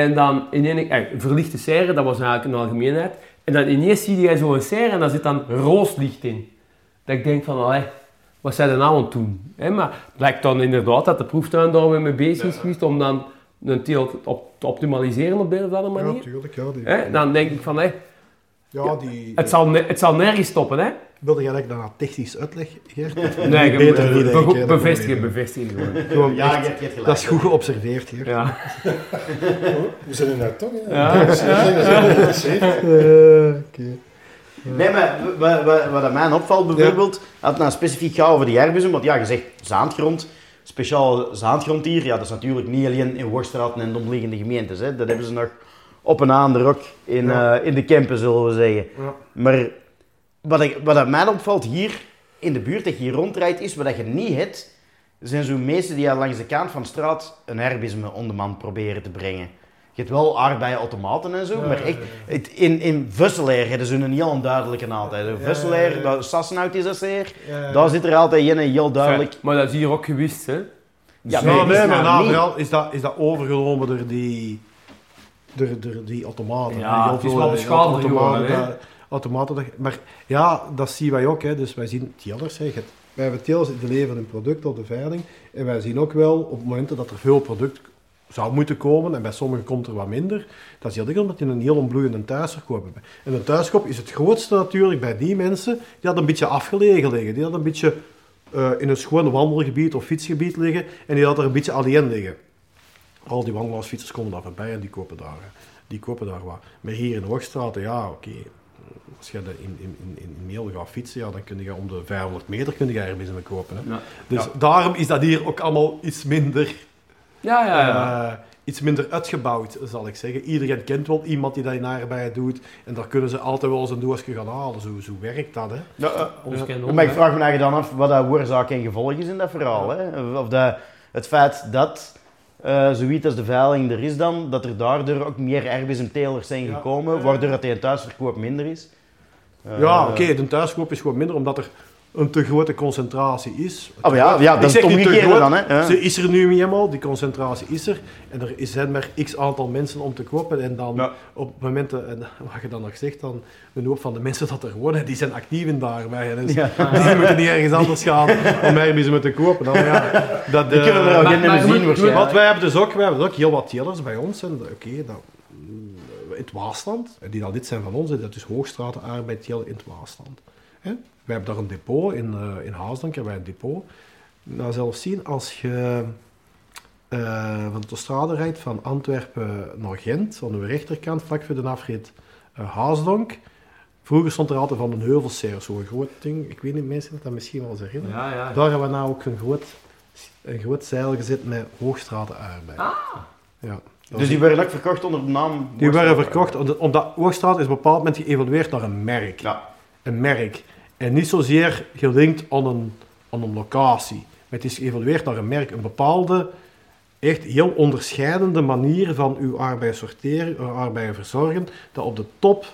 En dan in één keer... eh, verlichte serre, dat was eigenlijk een algemeenheid. En dan ineens zie je zo'n serre en daar zit dan rooslicht in. Dat ik denk van, allee, wat zijn er nou aan het doen? Hè, maar het blijkt dan inderdaad dat de proeftuin daar weer mee bezig is geweest om dan een teelt op, te optimaliseren op de een of andere Ja, manier. natuurlijk. Ja, die, Hè, dan denk ik van, hé, ja, die, het, zal ne- het zal nergens stoppen, hè? Wilde jij dat ik dat nou technisch uitleg, Gert? Nee, beter be- niet, be- denk ik, hè, dat bevestigen, gewoon bevestigen (laughs) gewoon. Gewoon Ja, echt- je hebt je hebt gelijk. dat is goed geobserveerd hier. Ja. We zijn er nou toch, hè? Ja. (laughs) Eh, oké. Nee, maar wat, wat, wat aan mij opvalt bijvoorbeeld, als het nou specifiek gaat over die herbizem, want ja, je zegt zaandgrond, speciaal zaandgrond hier, ja, dat is natuurlijk niet alleen in Worstraat en de omliggende gemeentes, hè. dat hebben ze nog op een aan de rok in, Ja. eh, in de Kempen, zullen we zeggen. Ja. Maar wat, ik, wat mij opvalt hier in de buurt, dat je hier rondrijdt, is wat je niet hebt, zijn zo'n mensen die al langs de kant van de straat een herbisme onder man proberen te brengen. Je hebt wel aardbeienautomaten en zo, maar echt, het, in, in Vusselaar hebben ze een heel duidelijke altijd. In Vusselaar, ja, ja. dat Sassenhout is dat zeer, Ja. daar zit er altijd een heel duidelijk... Maar dat is hier ook gewist, hè? Ja, Ja, maar nee, maar is dat, is dat overgenomen door die, door, door die automaten. Ja, het is wel eh, beschadigd geworden, hè. dat- automaten dat- maar ja, dat zien wij ook. Hè. Dus wij zien tellers. Hè. Je hebt- Wij die leveren een product op de veiling. En wij zien ook wel op momenten dat er veel product zou moeten komen, en bij sommigen komt er wat minder, dat is heel dikwijls omdat je een heel ontbloeiende thuisverkoop hebt. En een thuisverkoop is het grootste natuurlijk bij die mensen die dat een beetje afgelegen liggen, die dat een beetje eh, in een schoon wandelgebied of fietsgebied liggen en die dat er een beetje alleen liggen. Al die wandelaarsfietsers komen daar voorbij en die kopen daar, die kopen daar wat. Maar hier in de Hoogstraat, ja oké, als je in, in, in, in Meel gaat fietsen, ja, dan kun je om de 500 meter kun je ergens mee kopen. Hè. Ja. Dus daarom is dat hier ook allemaal iets minder Ja, ja, ja. eh, iets minder uitgebouwd, zal ik zeggen. Iedereen kent wel iemand die dat in Aardbeien doet. En daar kunnen ze altijd wel eens een doosje gaan halen. Zo, zo werkt dat, hè. Ja, kennen maar ik vraag me eigenlijk dan af wat dat oorzaak en gevolg is in dat verhaal. Hè? Of dat, het feit dat eh zoiets als de veiling er is dan, dat er daardoor ook meer herbizemtelers zijn gekomen, waardoor het in thuisverkoop minder is. Eh, ja, oké, de thuiskoop is gewoon minder omdat er een te grote concentratie is. Oh ja, ja dat is groot, dan. Hè? Ja. Ze is er nu niet helemaal, die concentratie is er. En er zijn maar x aantal mensen om te kopen. En dan Ja. op momenten, en wat je dan nog zegt, dan een hoop van de mensen dat er wonen, die zijn actief in daarbij. Dus Ja. die moeten niet ergens anders gaan om ergens mee te kopen. Dan, ja, dat, Die kunnen er eh, ook in zien waarschijnlijk. Want wij hebben dus ook, wij hebben ook heel wat tellers bij ons. En oké, dat- mm, in het Waasland, en die dan lid zijn van ons, dat is Hoogstratenarbeid Jelle in het Waasland. Hè? Wij hebben daar een depot, in, eh in Haasdank hebben wij een depot. Nou, zelfs zien, als je eh, van de strade rijdt van Antwerpen naar Gent, aan de rechterkant, vlak voor de afrit eh Haasdonk. Vroeger stond er altijd van een heuvelseer, zo'n groot ding. Ik weet niet, mensen dat dat misschien wel eens herinneren. Ja, ja. Daar hebben we nou ook een groot, een groot zeil gezet met Hoogstratenarbeid. Ah. Ja. Dus die werden ook verkocht onder de naam... Die werden verkocht, omdat- omdat Hoogstraat is op een bepaald moment geëvolueerd naar een merk. Ja. Een merk. En niet zozeer gelinkt aan een, aan een locatie. Het is geëvolueerd naar een merk. Een bepaalde, echt heel onderscheidende manier van uw arbeid sorteren, uw arbeid verzorgen, dat op de top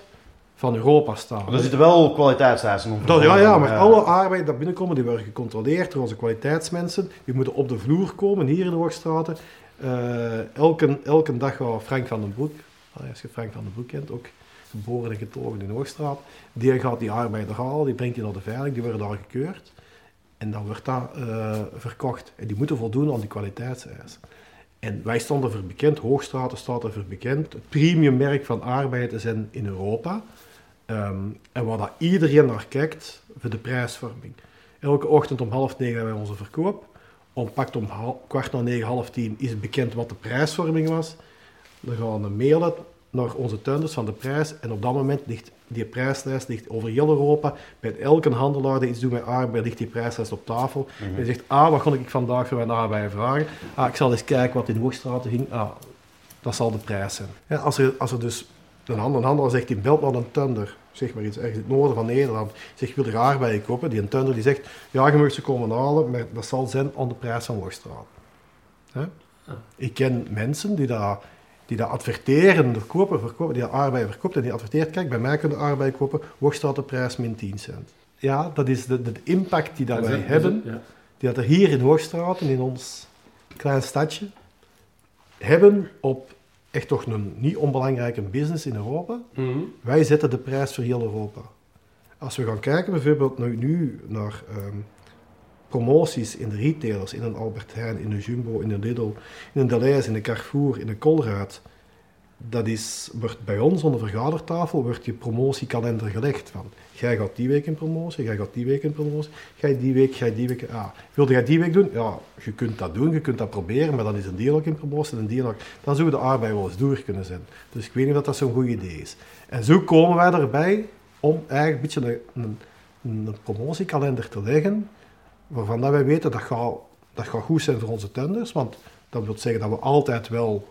van Europa staat. Er zitten wel kwaliteitseisen op. Dat, ja, ja, maar alle arbeid dat binnenkomen, die worden gecontroleerd door onze kwaliteitsmensen. Die moeten op de vloer komen, hier in de Hoogstraten. Eh, elke, elke dag gaat Frank van den Broek, ah, als je Frank van den Broek kent, ook geboren en getogen in Hoogstraat, die gaat die arbeid halen, die brengt die naar de veiling, die worden daar gekeurd. En dan wordt dat eh, verkocht. En die moeten voldoen aan die kwaliteitseisen. En wij stonden voor bekend, Hoogstraten staat ervoor bekend, het premiummerk van arbeid te zijn in Europa. Ehm, en waar dat iedereen naar kijkt voor de prijsvorming. Elke ochtend om half negen hebben wij onze verkoop. Om pakt om kwart na negen, half tien is bekend wat de prijsvorming was. Dan gaan we mailen naar onze tuinders van de prijs. En op dat moment ligt die prijslijst ligt over heel Europa. Bij elke handelaar die iets doet met arbeid, ligt die prijslijst op tafel. En je zegt, ah, wat kon ik vandaag voor mijn arbeid vragen? Ah, ik zal eens kijken wat in Hoogstraten ging. Ah, dat zal de prijs zijn. Ja, als, er, als er dus een handel- een handelaar zegt, die belt naar een tunder, zeg maar iets, ergens in het noorden van Nederland, zegt, wil er aardbeien kopen? Die een tunder die zegt, ja, je mag ze komen halen, maar dat zal zijn aan de prijs van Hoogstraat. Hè? Ik ken mensen die dat, die dat adverteren, de koper verkopen, die dat aardbeien verkoopt en die adverteert, kijk, bij mij kunnen aardbeien kopen, Hoogstraat de prijs min 10 cent. Ja, dat is de, de impact die dat wij hebben Ja. die dat er hier in Hoogstraten, in ons klein stadje, hebben op echt toch een niet onbelangrijke business in Europa. Mhm. Wij zetten de prijs voor heel Europa. Als we gaan kijken bijvoorbeeld nu, nu naar ehm, promoties in de retailers, in een Albert Heijn, in een Jumbo, in een Lidl, in een Deleuze, in een Carrefour, in een Colruyt, dat is, wordt bij ons de vergadertafel wordt je promotiekalender gelegd. Van, jij gaat die week in promotie, jij gaat die week in promotie, je die week, je die week... Ja, wilde jij die week doen? Ja, je kunt dat doen, je kunt dat proberen, maar dan is een deel in promotie en een deel. Dan zou de arbeid wel eens door kunnen zijn. Dus ik weet niet of dat zo'n goed idee is. En zo komen wij erbij om eigenlijk een beetje een, een promotiekalender te leggen, waarvan dat wij weten dat gaat, dat gaat goed zijn voor onze tenders, want dat wil zeggen dat we altijd wel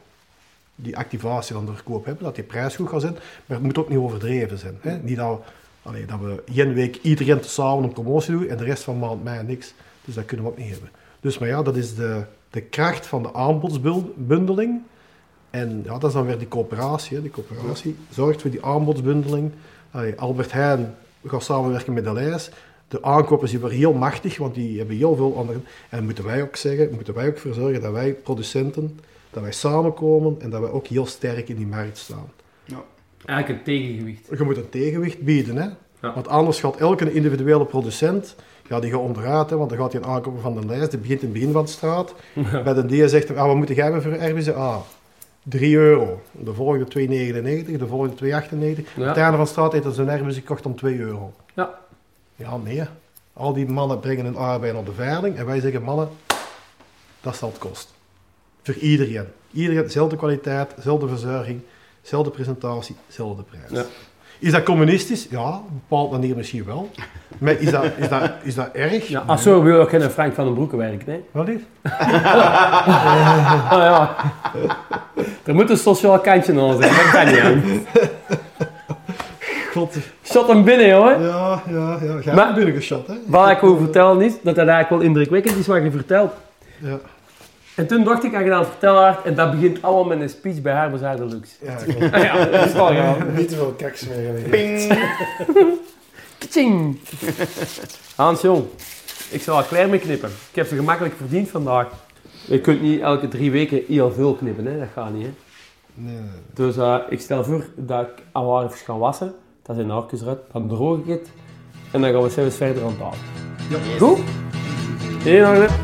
die activatie van de verkoop hebben, dat die prijs goed gaat zijn, maar het moet ook niet overdreven zijn. Hè? Niet dat, allee, dat we één week iedereen tezamen een promotie doen en de rest van maand mei niks. Dus dat kunnen we ook niet hebben. Dus maar ja, dat is de, de kracht van de aanbodsbundeling. En ja, dat is dan weer die coöperatie. Die coöperatie zorgt voor die aanbodsbundeling. Allee, Albert Heijn gaat samenwerken met de lijst. De aankopers die worden heel machtig, want die hebben heel veel andere... En moeten wij ook zeggen, moeten wij ook voor zorgen dat wij producenten, dat wij samenkomen en dat wij ook heel sterk in die markt staan. Eigenlijk een tegengewicht. Je moet een tegenwicht bieden, hè. Ja. Want anders gaat elke individuele producent, ja, die gaat onderuit, hè, want dan gaat hij een aankoper van de lijst, die begint in het begin van de straat. Bij de die zegt, ah, wat moet jij hebben voor? Ah, 3 euro. De volgende 2,99, de volgende 2,98. Ja. Het einde van de straat heeft hij zijn RBC gekocht om 2 euro. Ja. Ja, nee. Al die mannen brengen hun arbeid naar de veiling en wij zeggen, mannen, dat zal het kosten. Voor iedereen. Iedereen, dezelfde kwaliteit, dezelfde verzorging, dezelfde presentatie, dezelfde prijs. Ja. Is dat communistisch? Ja, op een bepaalde manier misschien wel. Maar is dat, is dat, is dat erg? Ja, als zo wil je ook geen Frank van den Broeke werken, hè? Wat is? (laughs) Ah ja. Er moet een sociaal kantje aan zijn, dat kan niet (laughs) aan. God. Shot hem binnen, hoor. Ja, ja, ja. Jij Maar- hebt binnen geschot, hè? Wat ik wil vertellen is, dat dat eigenlijk wel indrukwekkend is wat je vertelt. Ja, En toen dacht ik, als je dat vertellen en dat begint allemaal met een speech bij haar Bazaar Deluxe. ja, (laughs) klopt. Ah ja, dat is wel ja. Niet te veel kaks meer. Ping! (laughs) Kaching. Hans jong, ik zal er klaar mee knippen. Ik heb ze gemakkelijk verdiend vandaag. Je kunt niet elke drie weken heel veel knippen, hè? dat gaat niet. Hè? Nee, nee. Dus eh, ik stel voor dat ik al even ga wassen. Dat zijn hartjes eruit, dan droog ik het. En dan gaan we zelfs verder aan tafel. Ja. Goed?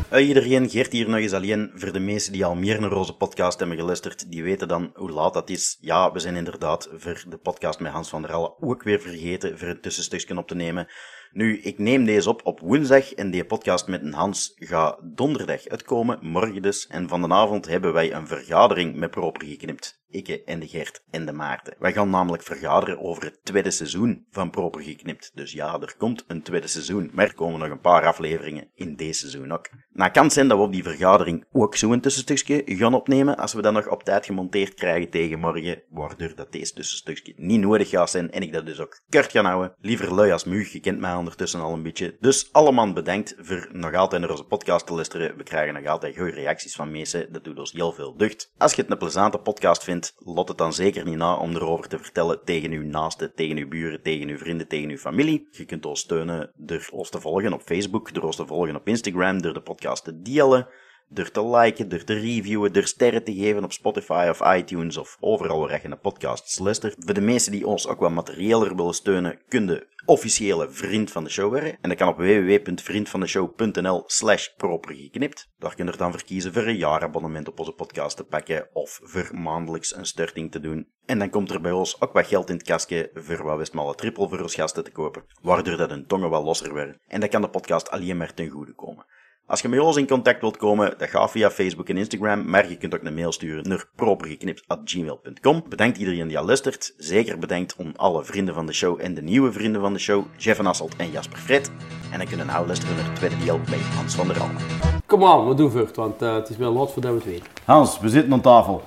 Hey iedereen, Geert hier nog eens alleen. Voor de mensen die al meer een Roze podcast hebben geluisterd, die weten dan hoe laat dat is. Ja, we zijn inderdaad voor de podcast met Hans van der Alle ook weer vergeten voor een tussenstukje op te nemen. Nu, ik neem deze op op woensdag en die podcast met een Hans gaat donderdag uitkomen, morgen dus. En van de avond hebben wij een vergadering met Proper geknipt. Ikke en de Gert en de Maarten. Wij gaan namelijk vergaderen over het tweede seizoen van Proper geknipt. Dus ja, er komt een tweede seizoen. Maar er komen nog een paar afleveringen in deze seizoen ook. Nou, kan zijn dat we op die vergadering ook zo'n tussenstukje gaan opnemen, als we dat nog op tijd gemonteerd krijgen tegen morgen, waardoor dat deze tussenstukje niet nodig gaat zijn en ik dat dus ook kort ga houden. Liever lui als muug, je kent mij ondertussen al een beetje. Dus allemaal bedankt voor nog altijd naar onze podcast te luisteren. We krijgen nog altijd goede reacties van mensen, dat doet ons heel veel deugd. Als je het een plezante podcast vindt, lot het dan zeker niet na om erover te vertellen tegen uw naasten, tegen uw buren, tegen uw vrienden, tegen uw familie. Je kunt ons steunen door ons te volgen op Facebook, door ons te volgen op Instagram, door de podcast te delen, door te liken, door te reviewen, door sterren te geven op Spotify of iTunes of overal waar je een podcast luistert. Voor de mensen die ons ook wat materiëler willen steunen, kun je officiële vriend van de show worden. En dat kan op www.vriendvandeshow.nl slash propergeknipt. Daar kun je dan voor kiezen voor een jaarabonnement op onze podcast te pakken of voor maandelijks een storting te doen. En dan komt er bij ons ook wat geld in het kastje voor wat Westmalle triple voor ons gasten te kopen, waardoor dat hun tongen wat losser werden. En dat kan de podcast alleen maar ten goede komen. Als je met ons in contact wilt komen, dat gaat via Facebook en Instagram, maar je kunt ook een mail sturen naar propergeknipt.gmail.com. Bedankt iedereen die al luistert. Zeker bedankt om alle vrienden van de show en de nieuwe vrienden van de show, Jeff van Asselt en Jasper Fred. En dan kunnen we nou luisteren naar het tweede deel bij Hans van der Almen. Kom aan, we doen vrucht, want eh, het is wel laat voordat we het weten. Hans, we zitten aan tafel.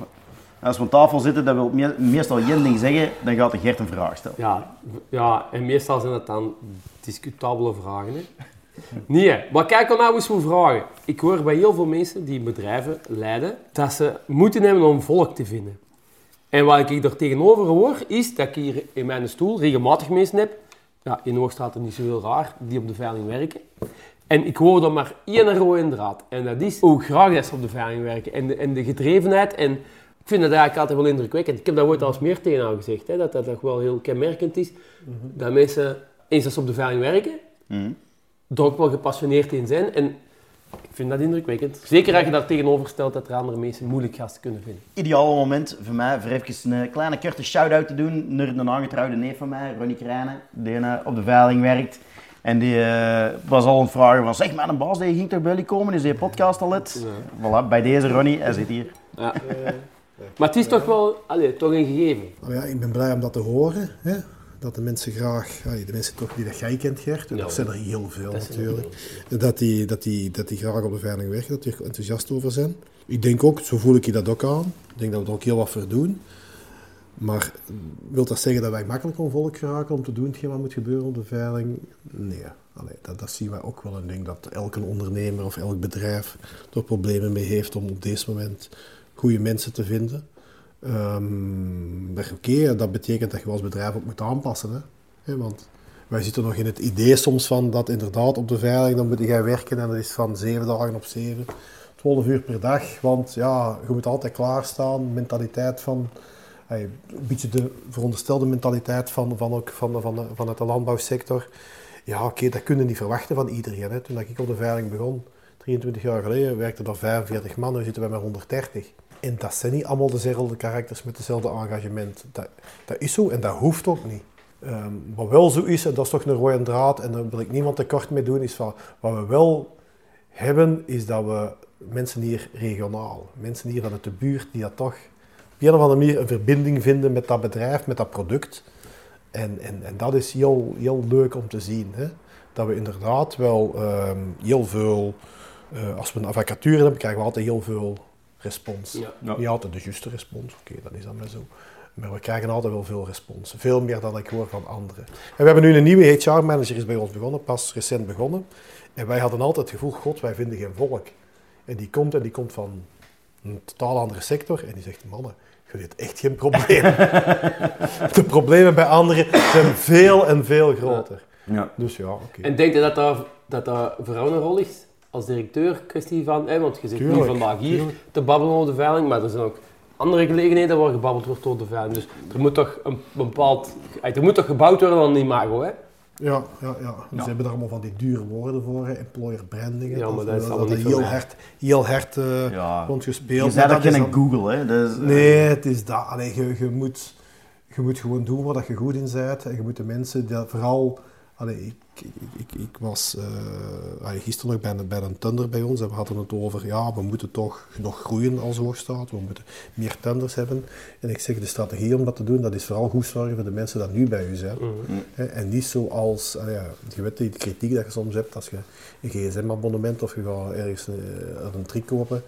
Als we aan tafel zitten, dat wil me- meestal één ding zeggen, dan gaat de Gert een vraag stellen. Ja, ja, en meestal zijn het dan discutabele vragen. Hè? Nee, maar kijk dan nou eens voor vragen. Ik hoor bij heel veel mensen die bedrijven leiden, dat ze moeten hebben om volk te vinden. En wat ik er tegenover hoor, is dat ik hier in mijn stoel regelmatig mensen heb, ja, in Hoogstraat er niet zo heel raar, die op de veiling werken. En ik hoor dan maar één rode draad. En dat is hoe graag dat ze op de veiling werken. En de, en de gedrevenheid. En ik vind dat eigenlijk altijd wel indrukwekkend. Ik heb dat ooit al eens meer tegen jou gezegd. Hè, dat dat toch wel heel kenmerkend is. Dat mensen, eens dat ze op de veiling werken, er ook wel gepassioneerd in zijn. En ik vind dat indrukwekkend. Zeker als je daar tegenover stelt dat er andere mensen moeilijk gasten kunnen vinden. Ideale moment voor mij, voor even een kleine korte shout-out te doen naar een aangetrouwde neef van mij, Ronnie Krijnen, die eh, op de veiling werkt. En die eh, was al aan het vragen van, zeg maar, een baas, die ging toch bij jullie komen? Is die podcast al het? Voilà, bij deze Ronnie, hij zit hier. Ja. Maar het is toch wel allee, toch een gegeven. Nou ja, ik ben blij om dat te horen. Hè? Dat de mensen graag, de mensen toch die dat jij kent, Gert, en dat zijn er heel veel dat natuurlijk, dat die, dat, die, dat die graag op de veiling werken, dat die er enthousiast over zijn. Ik denk ook, zo voel ik je dat ook aan, ik denk dat we er ook heel wat voor doen. Maar wil dat zeggen dat wij makkelijk aan volk geraken om te doen hetgeen wat moet gebeuren op de veiling? Nee, Allee, dat, dat zien wij ook wel. En ik denk dat elke ondernemer of elk bedrijf er problemen mee heeft om op deze moment goede mensen te vinden. Oké, dat betekent dat je als bedrijf ook moet aanpassen. Hè? Want wij zitten nog in het idee soms van dat inderdaad op de veiling, dan moet jij werken en dat is van zeven dagen op zeven, 12 uur per dag. Want ja, je moet altijd klaarstaan. Mentaliteit van, een beetje de veronderstelde mentaliteit van, van, ook van, van, vanuit de landbouwsector. Ja, oké, dat kun je niet verwachten van iedereen. Hè. Toen ik op de veiling begon, 23 jaar geleden, werkten er 45 man, nu zitten we met 130. En dat zijn niet allemaal dezelfde karakters met hetzelfde engagement. Dat, dat is zo en dat hoeft ook niet. Ehm, wat wel zo is, en dat is toch een rode draad, en daar wil ik niemand tekort mee doen, is van, wat we wel hebben, is dat we mensen hier regionaal, mensen hier uit de buurt, die dat toch op een of andere manier een verbinding vinden met dat bedrijf, met dat product. En, en, en dat is heel, heel leuk om te zien. Hè? Dat we inderdaad wel ehm, heel veel, eh, als we een vacature hebben, krijgen we altijd heel veel respons. Ja. Niet altijd de juiste respons, oké, dat is dan maar zo. Maar we krijgen altijd wel veel respons. Veel meer dan ik hoor van anderen. En we hebben nu een nieuwe HR-manager is bij ons begonnen, pas recent begonnen. En wij hadden altijd het gevoel, god, wij vinden geen volk. En die komt en die komt van een totaal andere sector. En die zegt, mannen, je hebt echt geen probleem. (laughs) De problemen bij anderen zijn veel en veel groter. Ja. Dus ja, oké. En denk je dat dat, dat, dat voor jou een rol is? Als directeur, kwestie van, hè, want je zit nu vandaag hier tuurlijk. te babbelen over de veiling, maar er zijn ook andere gelegenheden waar gebabbeld wordt over de veiling. Dus er moet toch een bepaald, er moet toch gebouwd worden aan een imago, hè? Ja, ja, ja. Ja. Ze hebben daar allemaal van die dure woorden voor, hè. employer branding. Ja, maar dat is allemaal niet voor heel hard, heel hard eh Ja. rondgespeeld. Je dat geen Google, hè? Dat is, eh, Nee, het is dat. Allee, je, je, moet, je moet gewoon doen waar dat je goed in bent. En je moet de mensen, die, vooral... Allee, ik, ik, ik, ik was eh, allee, gisteren nog bij een, bij een tender bij ons en we hadden het over, ja, we moeten toch nog groeien als hoogstaat. We moeten meer tenders hebben. En ik zeg, de strategie om dat te doen, dat is vooral goed zorgen voor de mensen die nu bij u zijn. Hè, en niet zoals, allee, ja, je weet die kritiek dat je soms hebt als je een gsm-abonnement of je gaat ergens eh, een trick kopen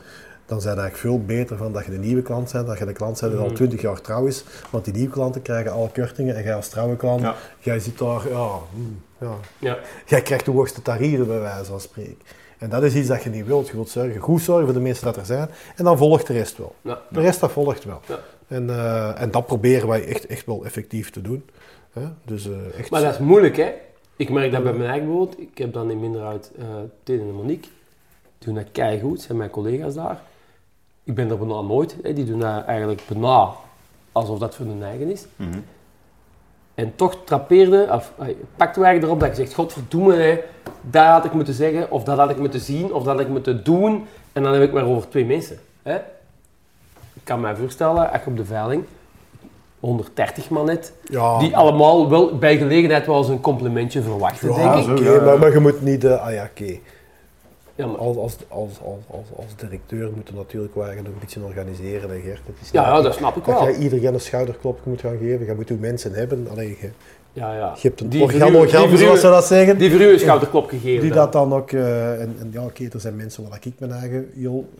dan zijn eigenlijk veel beter van dat je de nieuwe klant bent, dat je de klant bent die al 20 jaar trouw is. Want die nieuwe klanten krijgen alle kortingen en jij als trouwe klant, Ja. jij zit daar, ja, hmm, ja. Ja. Jij krijgt de hoogste tarieven bij wijze van spreken. En dat is iets dat je niet wilt. Je wilt zorgen, goed zorgen voor de mensen dat er zijn. En dan volgt de rest wel. Ja. De rest dat volgt wel. En, eh, en dat proberen wij echt, echt wel effectief te doen. Hè? Dus eh, echt... Maar dat is moeilijk, hè. Ik merk dat bij mijn eigen bijvoorbeeld. Ik heb dan in minderheid uh, Teen en Monique. Die doen dat keigoed, zijn mijn collega's daar. Ik ben er bijna nooit. Hè. Die doen dat eigenlijk bijna alsof dat voor hun eigen is. Mhm. En toch trappeerde, of eh, pakte wij erop dat je zegt, godverdomme, hè, dat had ik moeten zeggen, of dat had ik moeten zien, of dat had ik moeten doen. En dan heb ik maar over twee mensen. Hè. Ik kan me voorstellen, als je op de veiling 130 man net, ja, die allemaal wel bij gelegenheid wel eens een complimentje verwachten, ja, denk ik. oké, maar, maar je moet niet... eh, ah ja, oké. Ja, maar, Als, als, als, als, als, directeur moet je natuurlijk wel een beetje organiseren, hè, Gert. Het is ja, dat snap ik dat wel. jij iedereen een schouderklopje moet gaan geven. Je moet ook mensen hebben. Allee, je, Ja, ja. je hebt een Die u- zoals ze dat zeggen. Die schouderklop gegeven. Die dat dan ook, eh, en, en ja, oké, er zijn mensen waar ik mijn eigen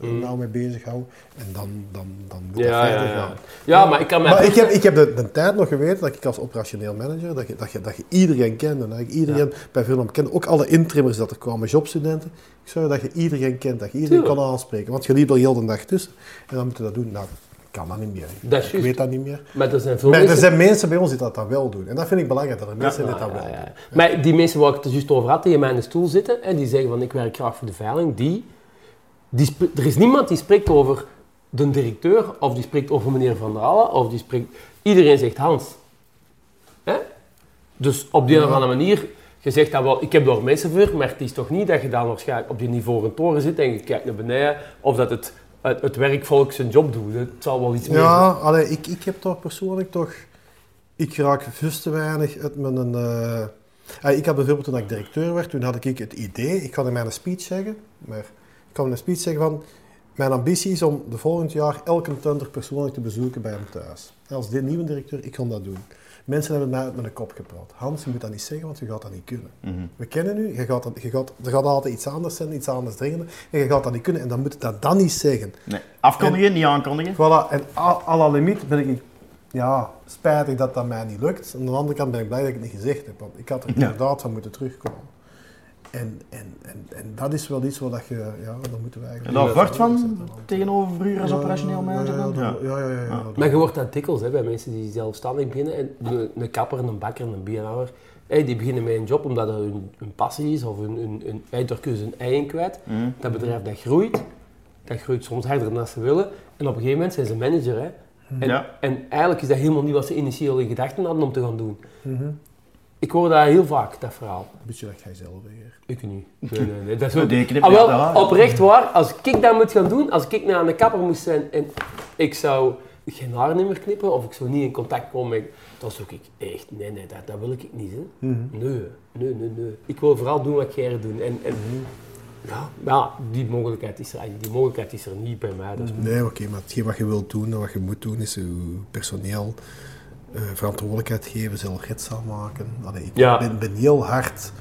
Mm. nauw mee bezig hou. En dan, dan, dan moet Ja, dat verder ja. gaan. Ja, maar ik kan mij Maar ik heb, ik heb de, de tijd nog geweten dat ik als operationeel manager, dat je, dat je, dat je iedereen kende. En dat ik iedereen bij Willem kende, ook alle intrimmers dat er kwamen, jobstudenten. Ik zorg dat je iedereen kent, dat je iedereen Tuurlijk. kan aanspreken. Want je liep er heel de dag tussen. En dan moet je dat doen. Nou, kan dat niet meer. Dat ik juist. weet dat niet meer. Maar er zijn veel Maar er mensen... zijn mensen bij ons die dat dan wel doen. En dat vind ik belangrijk, dat er mensen Ja, dit dan ja, wel doen. Maar die mensen waar ik het juist over had, die in mijn stoel zitten, en die zeggen van ik werk graag voor de veiling, die, die er is niemand die spreekt over de directeur, of die spreekt over meneer Van der Allen, of die spreekt... Iedereen zegt Hans. Hè? Dus op die of andere manier, je zegt dat wel, ik heb daar mensen voor, maar het is toch niet dat je dan waarschijnlijk op die niveau een toren zit en je kijkt naar beneden, of dat het, het, het werkvolk zijn job doet. Het zal wel iets meer Ja, allee, ik, ik heb toch persoonlijk toch... Ik raak vast te weinig uit mijn... ah, ik had bijvoorbeeld toen ik directeur werd, toen had ik het idee, ik kan in mijn speech zeggen, maar ik kan in een speech zeggen van... Mijn ambitie is om de volgend jaar elke tender persoonlijk te bezoeken bij hem thuis. En als de nieuwe directeur, ik kan dat doen. Mensen hebben mij uit mijn kop gepraat. Hans, je moet dat niet zeggen, want je gaat dat niet kunnen. We kennen u, je gaat dat, je gaat, er gaat altijd iets anders zijn, iets anders dringen, en je gaat dat niet kunnen. En dan moet je dat dan niet zeggen. Nee. Afkondigen, niet aankondigen. Voilà, en à à la limiet ben ik, ja, spijtig dat dat mij niet lukt. Aan de andere kant ben ik blij dat ik het niet gezegd heb, want ik had er Ja. inderdaad van moeten terugkomen. En, en, en, en dat is wel iets waar dat je, ja, dan moeten we En eigenlijk... daar voort van tegenover vroeger als Ja, operationeel manager ja, dan? ja, Ja. ja, ja, ja, ja. Maar je wordt dat dikwijls hè, bij mensen die zelfstandig beginnen. En een, een kapper, een bakker, een bierhouwer. Hè, die beginnen met een job omdat dat hun, hun passie is of hun, hun, hun, hè, daar kunnen ze hun ei in kwijt. Mhm. Dat bedrijf dat groeit. Dat groeit soms harder dan ze willen. En op een gegeven moment zijn ze manager. Hè. En, Ja. en eigenlijk is dat helemaal niet wat ze initieel in gedachten hadden om te gaan doen. Mhm. Ik hoor dat heel vaak, dat verhaal. Een beetje dat jij zelf weer. Ik niet. Nee, nee, nee. Dat is (laughs) ook... Ah, wel, oprecht waar, als ik dat moet gaan doen, als ik naar een kapper moest zijn en ik zou geen haar meer knippen of ik zou niet in contact komen met... Dan zoek ik echt, nee, nee, dat, dat wil ik niet. Hè. Mhm. Nee, nee, nee, nee. Ik wil vooral doen wat jij doet. En, en ja, maar ja, die mogelijkheid is er, die mogelijkheid is er niet bij mij. Dat is Nee, oké, maar hetgeen wat je wilt doen en wat je moet doen, is je personeel eh, verantwoordelijkheid geven, zelfredzaam maken. Allee, ik Ja. ben, ben heel hard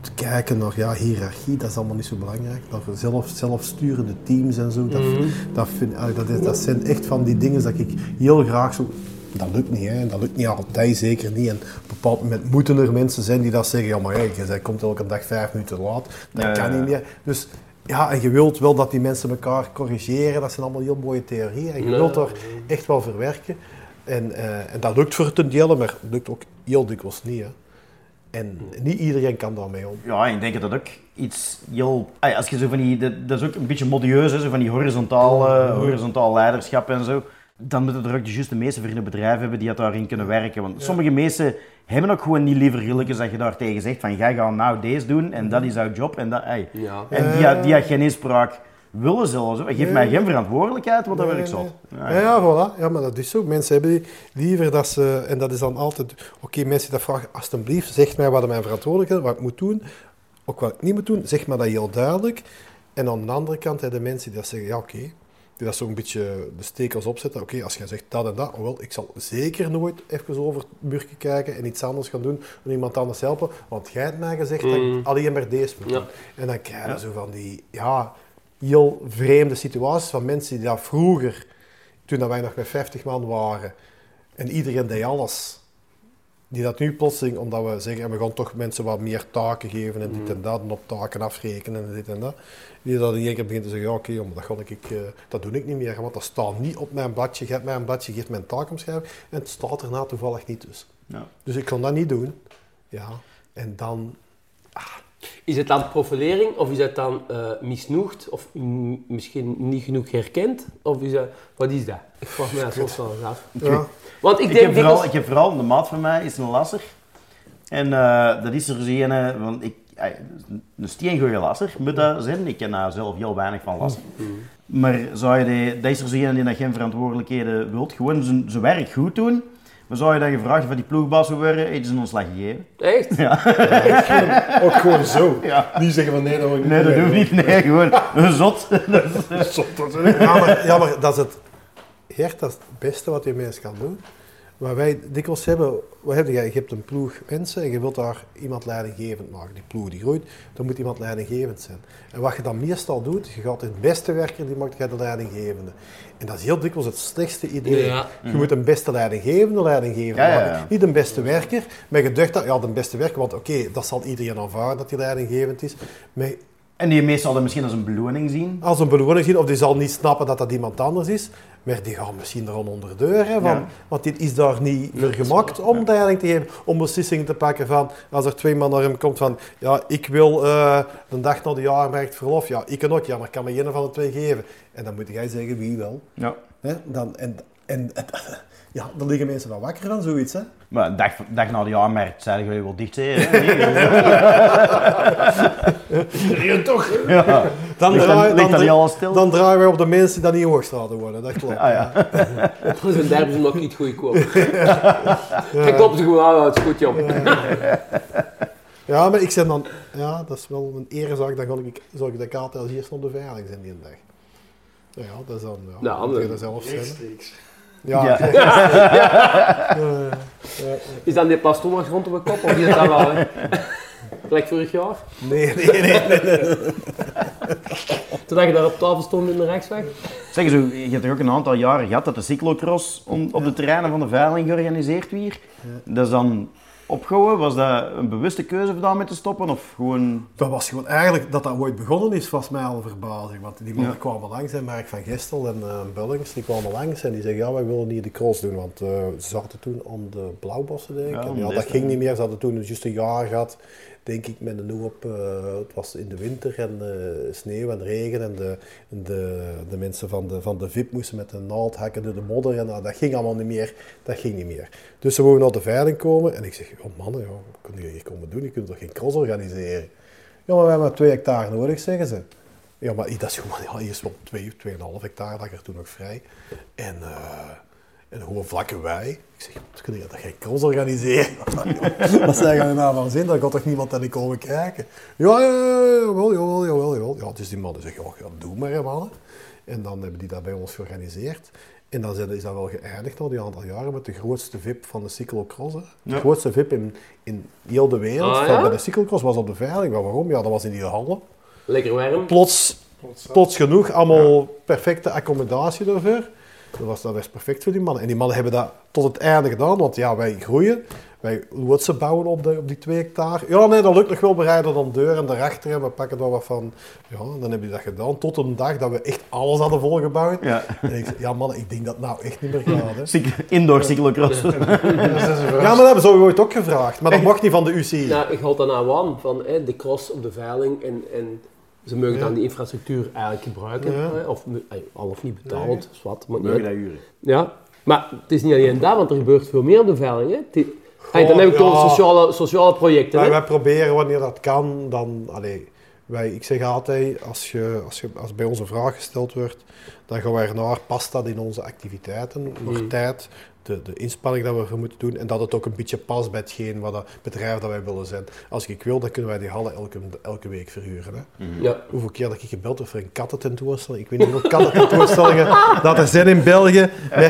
te kijken naar ja, hiërarchie, dat is allemaal niet zo belangrijk. Naar zelf, zelfsturende teams en zo, dat, Mhm. dat, vind, allee, dat, is, dat zijn echt van die dingen dat ik heel graag zo... Dat lukt niet, hè. dat lukt niet altijd, zeker niet. En op een bepaald moment moeten er mensen zijn die dat zeggen, ja maar hey, jij komt elke dag vijf minuten laat, dat Ja, kan ja, niet meer. Dus ja, en je wilt wel dat die mensen elkaar corrigeren. Dat zijn allemaal heel mooie theorieën. En je wilt er echt wel verwerken. En, eh, en dat lukt voor ten dele, maar het lukt ook heel dikwijls niet. Hè. En niet iedereen kan daarmee om. Ja, ik denk dat dat ook iets heel... Als je zo van die... Dat, dat is ook een beetje modieus, hè, zo van die horizontaal, eh, horizontaal leiderschap en zo. Dan moeten er ook de juiste mensen voor in het bedrijf hebben die dat daarin kunnen werken. Want sommige mensen hebben ook gewoon niet liever gilletjes dat je daar tegen zegt van jij gaat nou deze doen en dat is jouw job en dat... Ja. En die, die had geen inspraak willen zelfs. Geef mij geen verantwoordelijkheid, want dan word ik zot. Ja, ja, voilà. Ja, maar dat is zo. Mensen hebben die liever dat ze... En dat is dan altijd... Oké, mensen die dat vragen, alsjeblieft, zeg mij wat mijn verantwoordelijkheid is, wat ik moet doen. Ook wat ik niet moet doen, zeg maar dat heel duidelijk. En aan de andere kant hebben de mensen die dat zeggen, ja, oké. die dat zo'n beetje de stekels opzetten. Oké, als jij zegt dat en dat, wel, ik zal zeker nooit even over het burger kijken en iets anders gaan doen en iemand anders helpen. Want jij hebt mij gezegd dat ik alleen maar deze moet doen. Ja. En dan krijg je zo van die, ja, heel vreemde situaties van mensen die dat vroeger, toen dat wij nog met 50 man waren, en iedereen deed alles, die dat nu plotseling, omdat we zeggen, en we gaan toch mensen wat meer taken geven en dit en dat, en op taken afrekenen en dit en dat, die dat in één keer begint te zeggen, ja oké, maar dat, ga ik, eh, dat doe ik niet meer, want dat staat niet op mijn bladje, geef mij een bladje, geef mij een taakomschrijving, en het staat erna toevallig niet tussen. Ja. Dus ik kon dat niet doen. Ja, en dan Is het dan profilering of is het dan eh misnoegd of misschien niet genoeg herkend? Of is dat, wat is dat? Ik vraag me dat soms wel eens af. Ja. Want ik Ik denk heb, vooral, ik heb vooral, de maat van mij is een lasser. En eh, dat is er zo een, want ik, ey, een steengoeie lasser moet dat zijn. Ik ken daar zelf heel weinig van lassen. Maar zou je die, dat is er zo een die dat geen verantwoordelijkheden wilt, gewoon zijn, zijn werk goed doen. Maar zou je dan gevraagd van die ploegbaas worden, heeft ze een ontslag gegeven? Echt? Ook gewoon zo. Ja. Die zeggen van nee, dat wil ik Nee, dat doen. doe ik niet. Nee, (laughs) gewoon een zot. Zot, dat is Ja, maar, ja, maar dat is het, Gert, dat is het beste wat je mens kan doen. Wat wij dikwijls hebben, wat heb je? je hebt een ploeg mensen en je wilt daar iemand leidinggevend maken. Die ploeg die groeit, dan moet iemand leidinggevend zijn. En wat je dan meestal doet, je gaat het beste werker, die maakt jij de leidinggevende. En dat is heel dikwijls het slechtste idee. Ja. Je moet een beste leidinggevende leidinggevende Ja, ja, maken. ja. Niet een beste werker, maar je dacht dat, ja, de beste werker, want oké, dat zal iedereen aanvaarden dat hij leidinggevend is. Maar En die meestal dat misschien als een beloning zien. als een beloning zien, of die zal niet snappen dat dat iemand anders is, maar die gaan misschien er al onder de deur. Hè, van, Ja. Want dit is daar niet voor gemaakt om leiding te geven, om beslissingen te pakken van, als er twee man naar hem komt van, ja, ik wil eh de dag na de jaarmarkt verlof, ja, ik kan ook, ja, maar ik kan me geen van de twee geven. En dan moet jij zeggen wie wel. Ja. Hè? Dan, en, en, ja, dan liggen mensen wel wakker van zoiets. Hè? Maar een dag, dag na de jaarmarkt zeiden je wel dicht zijn. hè? Nee, (laughs) toch? ja. Dan, Ligt dan- draai- dan dan, stil? dan draaien wij op de mensen die dan niet hoogstraten worden, dat klopt. Ah ja. (laughs) Dat is een derby nog niet goedkoop. (laughs) Ik klop ze gewoon aan, het is goed, joh. Ja, maar ik zeg dan, ja, dat is wel een erezaak, dan ga ik, zorg ik dat ik altijd als eerste op de veiling zijn die dag. Ja, dat is dan, ja, Nou, moet je dat- dat zelf zeggen. Ja, Ja. Is dan die Plas Thomas rond op mijn kop of is dat wel? Gelijk vorig jaar? nee, nee, nee, nee, nee. Toen je daar op tafel stond in de rechtsweg? Zeg eens, je hebt toch ook een aantal jaren gehad dat de cyclocross op de terreinen van de veiling georganiseerd werd. Dat is dan opgehouden. Was dat een bewuste keuze om daarmee te stoppen? Of gewoon... Dat was gewoon eigenlijk, dat dat ooit begonnen is, was mij al een verbazing. Want die mannen Ja. kwamen langs, en Mark van Gestel en eh Bullings, die kwamen langs en die zeggen, ja, wij willen niet de cross doen. Want eh, ze zaten toen om de Blauwbossen, denk ik. Ja, en ja, dat ging niet meer. Ze hadden toen juist een jaar gehad, denk ik, met een hoop, eh, het was in de winter en eh, sneeuw en regen. En de, de, de mensen van de, van de VIP moesten met een naald hakken door de modder. En nou, dat ging allemaal niet meer. Dat ging niet meer. Dus ze wouden naar de veiling komen. En ik zeg, oh mannen, ja, wat kunnen jullie hier komen doen? Je kunt toch geen cross organiseren? Ja, maar we hebben maar twee hectare nodig, zeggen ze. Ja, maar dat is gewoon, ja, is wel twee, tweeënhalf hectare, lag er toen nog vrij. En, eh, en gewoon vlakke wei. Ik zeg, wat kun je dat geen cross organiseren? (laughs) Wat zeggen we nou van zin? Dan gaat toch niemand naar die komen kijken? Ja, ja, ja, jawel, jawel, jawel, jawel. Ja, dus die mannen zeggen, ja, ja, doe maar hè, mannen. En dan hebben die dat bij ons georganiseerd. En dan zijn- is dat wel geëindigd na die aantal jaren met de grootste VIP van de cyclocross. Hè. De Ja. grootste VIP in, in heel de wereld Ah, van ja? bij de cyclocross was op de veiling. Maar waarom? Ja, dat was in die hallen. Lekker warm. Plots, plots genoeg, allemaal perfecte accommodatie ervoor. Dat was, dat was perfect voor die mannen. En die mannen hebben dat tot het einde gedaan, want ja, wij groeien. Wij loodsen bouwen op, de, op die twee hectare. Ja, nee, dat lukt nog wel bereiden dan deur en daarachter. En we pakken daar wat van. Ja, dan hebben die dat gedaan. Tot een dag dat we echt alles hadden volgebouwd. Ja. En ik ja mannen, ik denk dat het nou echt niet meer gaat. Hè. Indoor cyclocross. Dat. Ja, maar dat hebben ze ooit ook gevraagd. Maar dat mag niet van de UCI. Nou, ik houd dan aan aan van hè, de cross op de veiling en, en ze mogen Ja. dan die infrastructuur eigenlijk gebruiken. Ja. hè, Of eh, al of niet betaald, Nee. wat. Maar Mogen dat huren. Ja, maar het is niet alleen dat, want er gebeurt veel meer op de veiling. Hè. Dan heb ik ja. over sociale, sociale projecten. Wij, hè? wij proberen wanneer dat kan, dan... Allee, wij, ik zeg altijd, als, je, als, je, als bij ons een vraag gesteld wordt, dan gaan wij ernaar, past dat in onze activiteiten, nog Mm. tijd, de, de inspanning dat we ervoor moeten doen, en dat het ook een beetje past bij hetgeen wat dat bedrijf dat wij willen zijn. Als ik wil, dan kunnen wij die hallen elke, elke week verhuren. Hè. Ja. Hoeveel keer dat ik gebeld heb voor een kattententoonstelling. Ik weet niet hoeveel kattententoonstellingen (laughs) dat er zijn in België.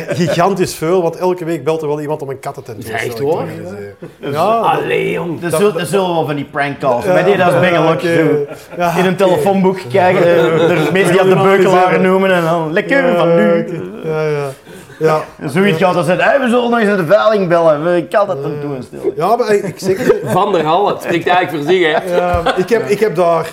Gigantisch veel, want elke week belt er wel iemand om een kattententoonstelling Echt organiseren. Ja, dat- Allee, jong. Er zullen, zullen wel van die prank calls. Bij die dat is ja, zo. Ja, In een telefoonboek kijken. eh, Er mensen die aan de beukelaren noemen en dan lekker van nu. Ja, ja. Ja, Zoiets gaat als het. Hey, we zullen nog eens de veiling bellen. We kan het tentoonstelling. ja maar ik, ik zeg het, Van der Hal, het spreekt eigenlijk voor zich, hè. Ik, heb, ik heb daar eh,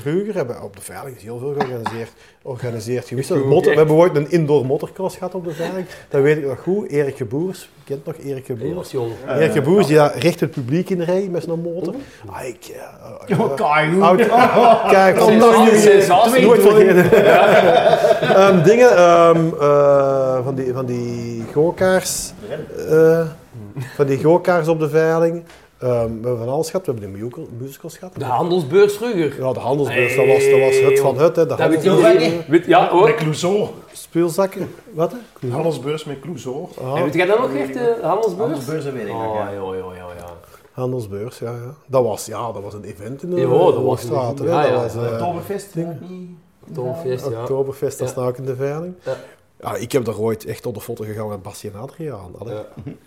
vroeger hebben, we op de veiling is heel veel georganiseerd, georganiseerd geweest. We hebben ooit een indoor motocross gehad op de veiling. Dat weet ik nog goed. Erik Geboers, kent nog Erik Geboers? jong. Erik Geboers, die daar recht het publiek in reed met zijn motor. Ah, ik, ja, eh, (laughs) kijk, oud, kijk, ondanks nu Sensatie. nooit vergeten. (laughs) Ehm, dingen, ehm, eh, van die, van die go-kaars, eh, van die go-kaars op de veiling. Ehm, we hebben van alles gehad. We hebben de musical- musicals gehad. De handelsbeurs vroeger. Ja, de handelsbeurs, dat, was, dat was het van het. Hè. De Dat weet handelsbeurs. Weet, ja, hoor. Met Clouseau. speelzakken. Wat? hè? Handelsbeurs met Clouseau. Ah, Hey, weet jij dat nog echt, de handelsbeurs? Handelsbeurzen weet ik nog, Oh, ja. ja, ja, ja, ja. handelsbeurs, ja, ja. Dat was, ja, dat was een event in de Ja, dat was Hoogstraat. een- hè. ja, dat ja. was eh, Oktoberfest. Toonfeest, ja. Oktoberfest, dat Ja. staat ook in de veiling. Ja. Ik heb daar ooit echt op de foto gegaan met Basje en Adriaan. Ja.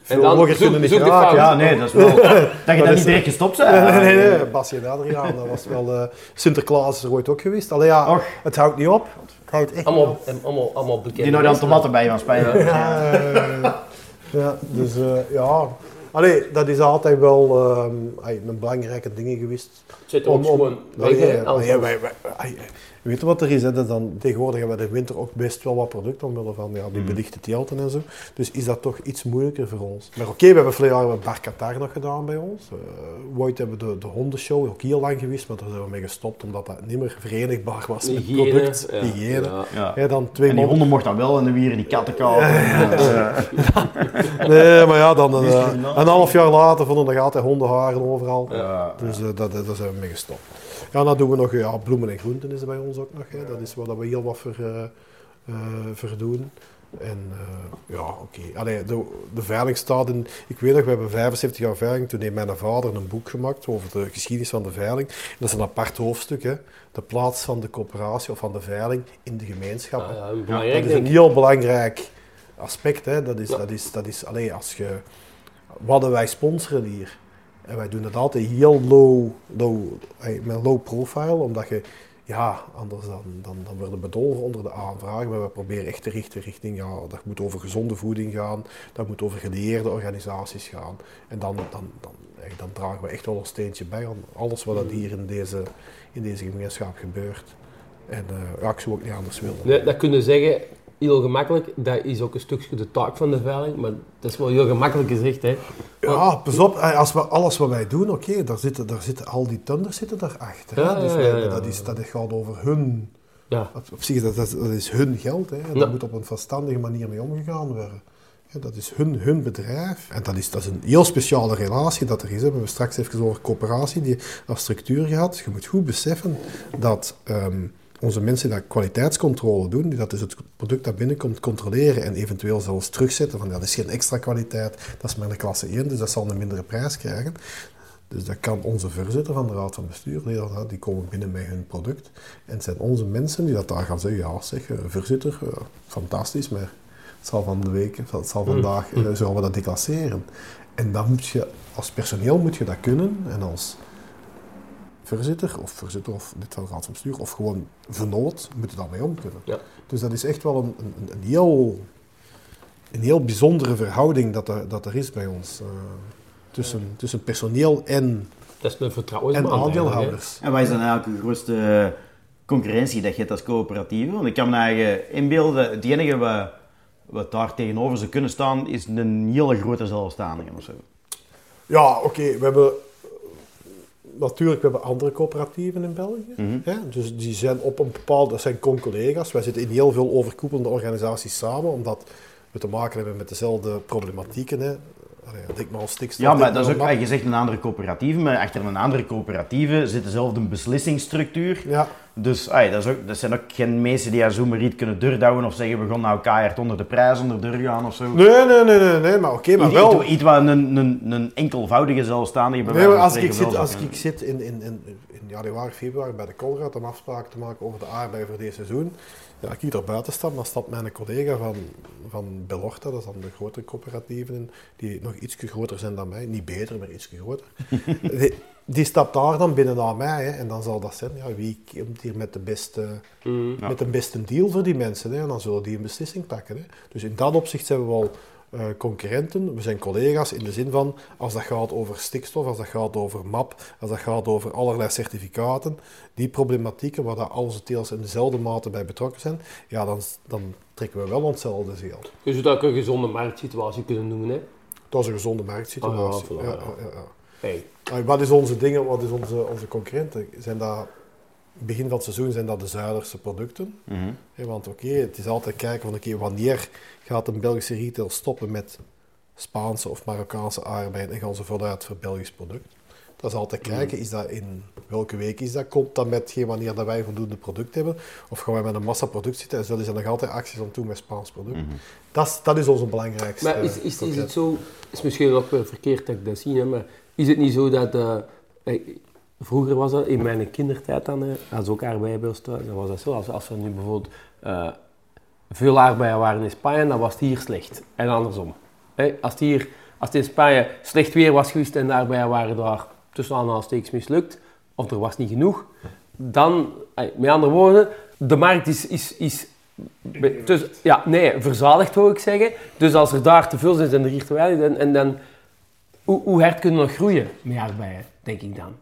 Veel En dan zoek- niet. Ja, nee, dat is wel. (laughs) Dat je dat niet direct gestopt Nee, bent. (laughs) nee, nee, nee. En Adriaan, dat was wel... eh, Sinterklaas is er ooit ook geweest. Allee, ja, Och. het houdt niet op. Het houdt echt niet Allemaal, op. allemaal, allemaal bekend. Die nou dan tomaten bij van Spanje. Ja, ja, dus eh, ja... Allee, dat is altijd wel ehm, ay, een belangrijke ding geweest. Zit ook gewoon Nee, nee, nee, wij, wij, weet je wat er is? Hè? Dat dan, tegenwoordig hebben we de winter ook best wel wat product omwille van ja, die belichte telten en zo. Dus is dat toch iets moeilijker voor ons. Maar oké, we hebben vorig jaar met Bar Qatar nog gedaan bij ons. Uh, ooit hebben we de, de hondenshow ook heel lang geweest, maar daar zijn we mee gestopt omdat dat niet meer verenigbaar was met Hygiëne, product. ja. Hygiëne. Ja. Ja. Ja, dan twee En die honden mochten dat wel en de wieren die katten kopen. (laughs) Nee, maar ja, dan een, eh, een half jaar later vonden er altijd hondenharen overal. Ja. Dus eh, dat, dat, daar zijn we mee gestopt. Ja, dan doen we nog ja, bloemen en groenten is er bij ons ook nog. Hè. Dat is waar dat we heel wat voor, eh, eh, voor doen. En eh, ja, oké. Allee, De, de veiling staat in... Ik weet nog, we hebben 75 jaar veiling. Toen heeft mijn vader een boek gemaakt over de geschiedenis van de veiling. Dat is een apart hoofdstuk, hè. De plaats van de coöperatie of van de veiling in de gemeenschap. Ja, ja, Dat is een heel belangrijk aspect. Hè. Dat is, Ja. dat is, dat is allee, als je, wat wij sponsoren hier. En wij doen het altijd heel low, low, eh, met low profile, omdat je, ja, anders dan, dan, dan worden we bedolven onder de aanvragen. Maar we proberen echt te richten richting, ja, dat moet over gezonde voeding gaan, dat moet over gelieerde organisaties gaan. En dan, dan, dan, eh, dan dragen we echt wel een steentje bij aan alles wat dat hier in deze, in deze gemeenschap gebeurt. En eh, ja, ik zou ook niet anders willen. Nee, dat kunnen zeggen, heel gemakkelijk. Dat is ook een stukje de taak van de veiling, maar dat is wel heel gemakkelijk gezegd, hè. Ja, pas op, als we, alles wat wij doen, oké, daar, zitten, daar zitten al die tunders zitten daarachter. hè. Ja, dus wij- ja, ja. Dat, is, dat gaat over hun, Ja. op, op zich, dat, dat, dat is hun geld. Hè. Daar moet op een verstandige manier mee omgegaan worden. Ja, dat is hun, hun bedrijf. En dat is, dat is een heel speciale relatie dat er is. hè. We hebben straks even over coöperatie, die als structuur gehad. Je moet goed beseffen dat ehm, onze mensen die dat kwaliteitscontrole doen, die dat dus het product dat binnenkomt controleren en eventueel zelfs terugzetten van ja, dat is geen extra kwaliteit, dat is maar een klasse 1, dus dat zal een mindere prijs krijgen. Dus dat kan onze voorzitter van de raad van bestuur, die, dat- die komen binnen met hun product. En het zijn onze mensen die dat daar gaan zeggen, ja zeg, eh, voorzitter, eh, fantastisch, maar het zal van de week, het zal vandaag, eh, zullen we dat declasseren. En dan moet je, als personeel moet je dat kunnen, en als voorzitter, of voorzitter of lid van de raad van bestuur, of gewoon vernoot, moet je daarmee om kunnen. Ja. Dus dat is echt wel een, een, een, heel, een heel bijzondere verhouding dat er, dat er is bij ons. eh, tussen, tussen personeel en, Dat is een en eigenlijk, aandeelhouders. En wat is dan eigenlijk de grootste concurrentie dat je hebt als coöperatieve? Want ik kan me eigen inbeelden, het enige wat, wat daar tegenover zou kunnen staan, is een hele grote zelfstandige of zo. Ja, oké, we hebben natuurlijk we hebben andere coöperatieven in België. Mhm. hè, dus die zijn op een bepaald, dat zijn con-collega's. Wij zitten in heel veel overkoepelende organisaties samen, omdat we te maken hebben met dezelfde problematieken. Hè. Allee, stikstof. Ja, maar dat is ook, je zegt een andere coöperatieve, maar achter een andere coöperatieve zit dezelfde beslissingsstructuur. Ja, Dus dat, is ook, dat zijn ook geen mensen die aan zomaar iets kunnen doordouwen of zeggen we gaan nou keihard onder de prijs onder deur gaan of zo. nee, nee, nee, nee, nee maar oké, maar wel. Iets, iets wat een, een, een enkelvoudige zelfstandige bij Nee, maar als ik zit, als ik zit in, in, in, in januari, februari bij de Colruyt om afspraken te maken over de aardbei voor dit seizoen, ja, als ik er buiten stap, dan stapt mijn collega van, van Belorta, dat is dan de grotere coöperatieven, die nog iets groter zijn dan mij, niet beter, maar iets groter. (laughs) die, die stapt daar dan binnen naar mij hè, en dan zal dat zijn, ja, wie komt hier met de beste, Mhm. met de beste deal voor die mensen hè, en dan zullen die een beslissing pakken. Hè. Dus in dat opzicht zijn we wel eh, concurrenten, we zijn collega's in de zin van als dat gaat over stikstof, als dat gaat over MAP, als dat gaat over allerlei certificaten, die problematieken waar dat al onze teels in dezelfde mate bij betrokken zijn, ja, dan, dan trekken we wel onszelfde zeel. Je zou dat ook een gezonde marktsituatie kunnen noemen, hè? Dat is een gezonde marktsituatie. Ah, ja, voilà, ja, ja. Hey. Wat is onze dingen, wat is onze, onze concurrenten? Zijn dat, begin van het seizoen zijn dat de Zuiderse producten. Mhm. Want oké, het is altijd kijken van oké, wanneer gaat een Belgische retail stoppen met Spaanse of Marokkaanse aardbeien en gaan ze vooruit voor Belgisch product. Dat is altijd kijken, is dat in welke week is dat? Komt dat met geen wanneer dat wij voldoende product hebben? Of gaan wij met een massaproduct zitten en zullen ze nog altijd acties aan doen met Spaans product? dat, is, dat is onze belangrijkste Maar is, is, is het zo, is misschien ook wel verkeerd dat ik dat zie, hè, maar is het niet zo dat, eh, eh, vroeger was dat, in mijn kindertijd dan, als ook thuis, dan was dat zo, als, als er nu bijvoorbeeld eh, veel aardbeien waren in Spanje, dan was het hier slecht. En andersom. Als, het hier, als in Spanje slecht weer was geweest en de aardbeien waren daar tussen aanhalingstekens mislukt, of er was niet genoeg, dan, eh, met andere woorden, de markt is, is, is Dus, ja, nee, verzadigd wil ik zeggen. Dus als er daar te veel zijn, zijn er hier te weinig. En, en dan, hoe, hoe hard kunnen we nog groeien met aardbeien, denk ik dan?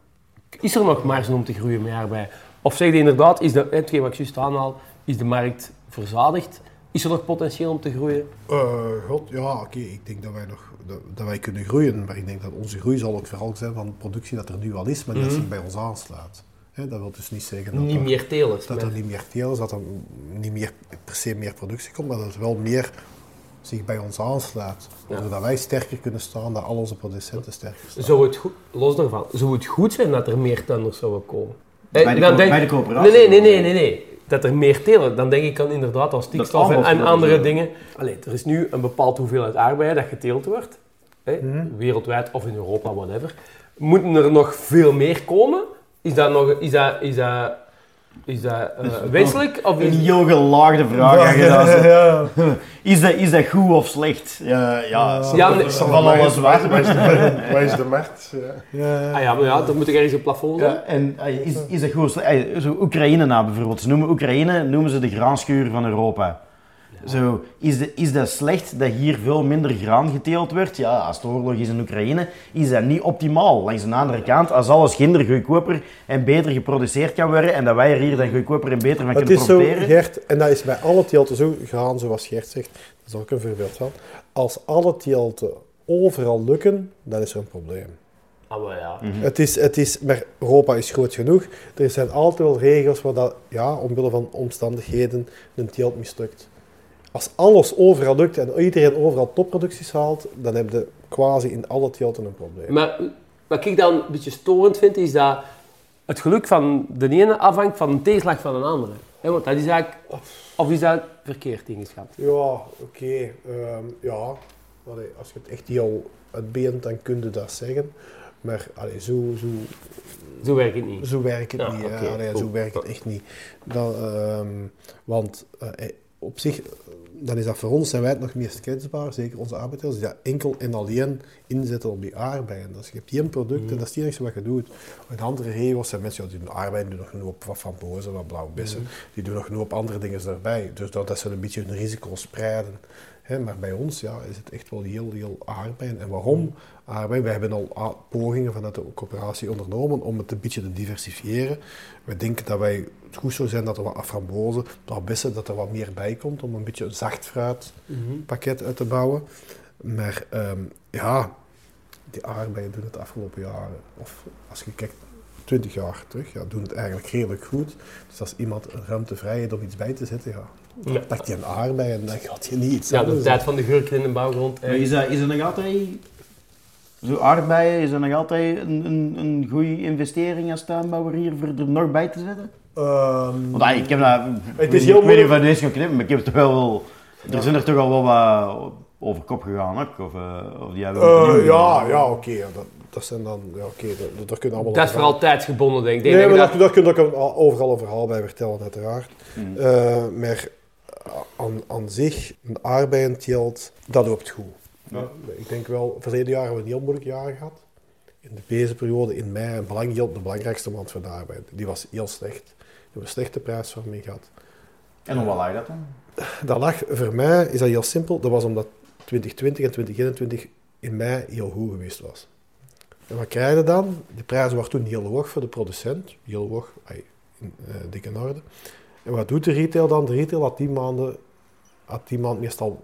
Is er nog marge om te groeien met aardbeien? Of zeg je inderdaad, is de, hetgeen wat ik juist aanhaal, is de markt verzadigd? Is er nog potentieel om te groeien? Eh, God, ja, oké. Ik denk dat wij nog dat, dat wij kunnen groeien, maar ik denk dat onze groei zal ook vooral zijn van productie dat er nu al is, maar dat zich bij ons aansluit. Hè, dat wil dus niet zeggen dat, Niet er, meer telers. dat er niet meer teel is, dat er niet meer per se meer productie komt, maar dat er wel meer zich bij ons aansluit. Ja. Zodat wij sterker kunnen staan, dat al onze producenten sterker staan. Zou het goed, los daarvan, zou het goed zijn dat er meer tenders zouden komen? Bij Eh, de dan denk- bij de coöperatie Nee, nee, nee, nee, nee, nee. Dat er meer telen, dan denk ik aan inderdaad als stikstof en, andere dingen. Allee, er is nu een bepaald hoeveelheid aardbeien dat geteeld wordt, hè, Mhm. wereldwijd of in Europa, whatever. Moeten er nog veel meer komen? Is dat, nog, is dat, is dat, is dat eh, wenselijk? Of Een is, heel gelaagde vraag ja. (laughs) Is dat, is dat goed of slecht? Ja, ja, Ja, maar- van alles waar. waar. Is de, waar is de markt? Ja. Ja. ah ja, maar ja, er moet er ergens een plafond zijn. Ja, en eh, is, is dat goed of slecht? Eh, Oekraïne bijvoorbeeld. Ze noemen Oekraïne noemen ze de graanschuur van Europa. Zo, is, de, is dat slecht dat hier veel minder graan geteeld wordt? Ja, als het oorlog is in Oekraïne, is dat niet optimaal. Langs de andere kant, als alles ginder goedkoper en beter geproduceerd kan worden en dat wij er hier dan goedkoper en beter van Het kunnen is zo, profiteren... Gert, en dat is bij alle teelten zo gegaan, zoals Gert zegt. Dat is ook een voorbeeld van. Als alle teelten overal lukken, dan is er een probleem. Ah, maar ja. Het is, het is, maar Europa is groot genoeg. Er zijn altijd wel regels waar dat, ja, omwille van omstandigheden een teelt mislukt. Als alles overal lukt en iedereen overal topproducties haalt, dan heb je quasi in alle teelten een probleem. Maar wat ik dan een beetje storend vind, is dat het geluk van de ene afhangt van een tegenslag van een andere. Want dat is eigenlijk... Of is dat verkeerd ingeschat? Ja, oké. ehm, ja, Allee, als je het echt heel uitbeent, dan kun je dat zeggen. Maar allee, zo, zo, Zo werkt het niet. Zo werkt het Ja, niet. Allee. Zo werkt het echt niet. Ehm, want eh, op zich, dan is dat voor ons, zijn wij het nog meest kwetsbaar, zeker onze arbeiders, die dat enkel en alleen inzetten op die aardbeien. Dus je hebt één product en dat is het enige wat je doet. In andere regio's zijn mensen die doen aardbeien, doen nog genoeg op wat frambozen, wat blauwe bessen, die doen nog genoeg op andere dingen erbij. Dus dat, dat ze een beetje hun risico spreiden. Maar bij ons ja, is het echt wel heel, heel aardbeien. En waarom aardbeien? Wij hebben al a- pogingen vanuit de coöperatie ondernomen om het een beetje te diversifiëren. We denken dat wij, het goed zou zijn dat er wat frambozen, wat bessen, dat er wat meer bij komt om een beetje een zacht fruitpakket uit te bouwen. Maar ehm, ja, die aardbeien doen het de afgelopen jaren, of als je kijkt 20 jaar terug, ja, doen het eigenlijk redelijk goed. Dus als iemand een ruimte vrij heeft om iets bij te zetten, ja, Ja. pakt hij een aardbei en dan gaat hij niet iets Ja, de tijd van de gurken in de bouwgrond. Maar eh, is dat, is dat nog altijd Zo aardbeien, is dat nog altijd een, een, een goede investering als tuinbouwer hier voor er nog bij te zetten? Ehm, Want ah, ik heb dat, Het ik is heel weet niet moeilijk. of ik deze ga knippen, maar ik heb het toch wel, er zijn er toch al wel wat over kop gegaan ook, of, eh, of die hebben eh, ja, ja oké. ja, dat, dat zijn dan, ja, oké, dat, dat kunnen allemaal Dat is vooral tijdsgebonden, denk ik. Ik Nee, denk maar dat daar, kun je ook een- overal een verhaal bij vertellen, uiteraard. Mm. Eh, maar aan, aan zich, een aardbeienteelt, dat loopt goed. Ja. Ik denk wel, verleden jaar hebben we een heel moeilijk jaar gehad. In de deze periode, in mei, en Belanggeld, de belangrijkste maand voor de arbeid. Die was heel slecht. We hebben een slechte prijsvorming gehad. En hoe wat lag dat dan? Dat lag, voor mij is dat heel simpel. Dat was omdat 2020 en 2021 in mei heel goed geweest was. En wat krijg je dan? De prijzen waren toen heel hoog voor de producent. Heel hoog, in eh, dikke orde. En wat doet de retail dan? De retail had die maanden, had die maand meestal